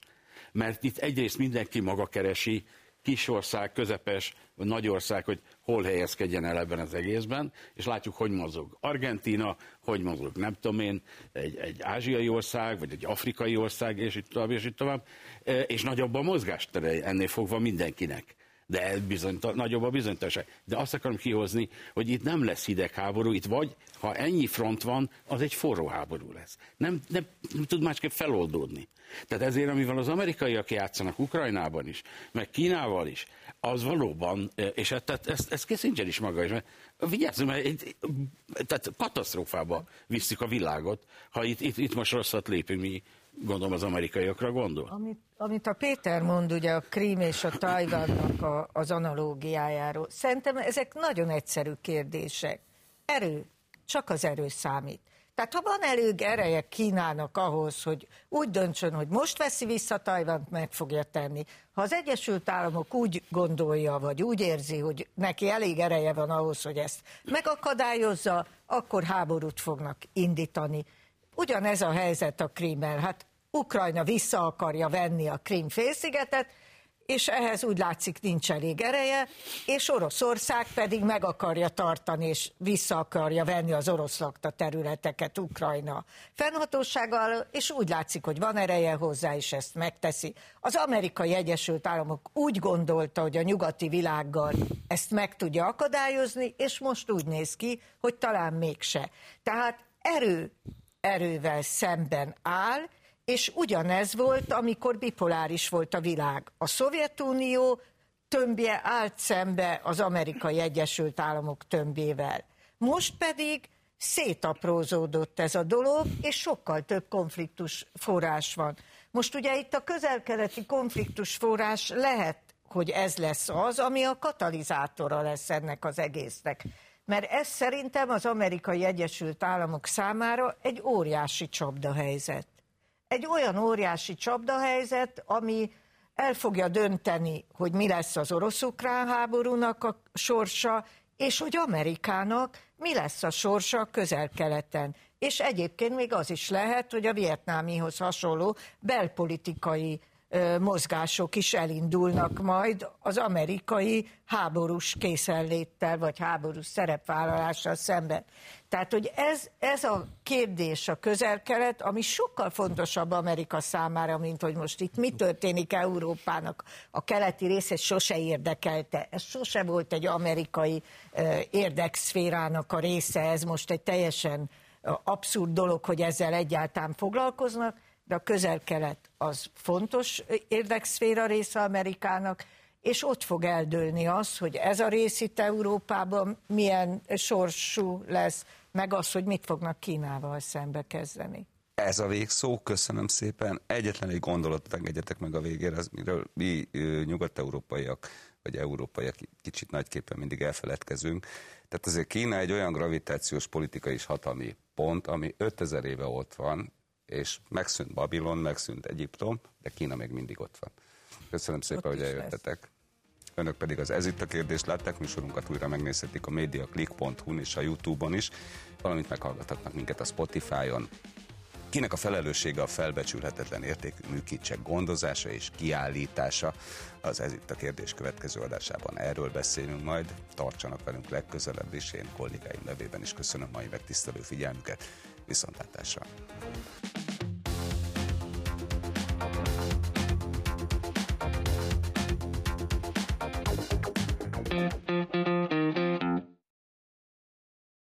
mert itt egyrészt mindenki maga keresi, kis ország, közepes, vagy nagy ország, hogy hol helyezkedjen el ebben az egészben, és látjuk, hogy mozog. Argentina, hogy mozog, nem tudom én, egy, egy ázsiai ország, vagy egy afrikai ország, és itt tovább, és itt tovább, e, és nagyobb a mozgástere ennél fogva mindenkinek. De bizony, nagyobb a bizonytalanság. De azt akarom kihozni, hogy itt nem lesz hidegháború, itt vagy, ha ennyi front van, az egy forró háború lesz. Nem, nem, nem tud másképp feloldódni. Tehát ezért, amivel az amerikaiak játszanak Ukrajnában is, meg Kínával is, az valóban, és hát, tehát ezt, ezt Kissinger is maga is, mert vigyázzunk, mert tehát katasztrófába visszük a világot, ha itt, itt, itt most rosszat lépünk mi Gondolom az amerikaiakra gondol. Amit, amit a Péter mond, ugye a Krím és a Tajvannak a, az analógiájáról, szerintem ezek nagyon egyszerű kérdések. Erő, csak az erő számít. Tehát ha van elég ereje Kínának ahhoz, hogy úgy döntsön, hogy most veszi vissza Tajvant, meg fogja tenni. Ha az Egyesült Államok úgy gondolja, vagy úgy érzi, hogy neki elég ereje van ahhoz, hogy ezt megakadályozza, akkor háborút fognak indítani. Ugyanez a helyzet a Krímmel. Hát Ukrajna vissza akarja venni a Krím félszigetet, és ehhez úgy látszik nincs elég ereje, és Oroszország pedig meg akarja tartani, és vissza akarja venni az orosz lakta területeket Ukrajna fennhatósággal, és úgy látszik, hogy van ereje hozzá, és ezt megteszi. Az amerikai Egyesült Államok úgy gondolta, hogy a nyugati világgal ezt meg tudja akadályozni, és most úgy néz ki, hogy talán mégse. Tehát erő erővel szemben áll, és ugyanez volt, amikor bipoláris volt a világ. A Szovjetunió tömbje állt szembe az amerikai Egyesült Államok tömbjével. Most pedig szétaprózódott ez a dolog, és sokkal több konfliktus forrás van. Most ugye itt a közelkeleti konfliktus forrás lehet, hogy ez lesz az, ami a katalizátora lesz ennek az egésznek mert ez szerintem az amerikai Egyesült Államok számára egy óriási csapdahelyzet. Egy olyan óriási csapdahelyzet, ami el fogja dönteni, hogy mi lesz az orosz-ukrán háborúnak a sorsa, és hogy Amerikának mi lesz a sorsa a közel-keleten. És egyébként még az is lehet, hogy a vietnámihoz hasonló belpolitikai mozgások is elindulnak majd az amerikai háborús készenléttel, vagy háborús szerepvállalással szemben. Tehát, hogy ez, ez a kérdés a közel-kelet, ami sokkal fontosabb Amerika számára, mint hogy most itt mi történik Európának, a keleti része sose érdekelte. Ez sose volt egy amerikai érdekszférának a része, ez most egy teljesen abszurd dolog, hogy ezzel egyáltalán foglalkoznak, de a közel-kelet az fontos érdekszféra része Amerikának, és ott fog eldőlni az, hogy ez a rész itt Európában milyen sorsú lesz, meg az, hogy mit fognak Kínával szembe kezdeni. Ez a végszó, köszönöm szépen. Egyetlen egy gondolatot engedjetek meg a végére, az, miről mi nyugat-európaiak, vagy európaiak kicsit nagyképpen mindig elfeledkezünk. Tehát azért Kína egy olyan gravitációs politikai és hatalmi pont, ami 5000 éve ott van, és megszűnt Babilon, megszűnt Egyiptom, de Kína még mindig ott van. Köszönöm szépen, ott hogy eljöttetek. Lesz. Önök pedig az Ez itt a kérdés látták, műsorunkat újra megnézhetik a mediaclick.hu-n és a Youtube-on is, valamint meghallgathatnak minket a Spotify-on. Kinek a felelőssége a felbecsülhetetlen értékű műkincsek gondozása és kiállítása? Az Ez itt a kérdés következő adásában erről beszélünk majd. Tartsanak velünk legközelebb is, én kollégáim nevében is köszönöm mai megtisztelő figyelmüket. Viszontlátásra!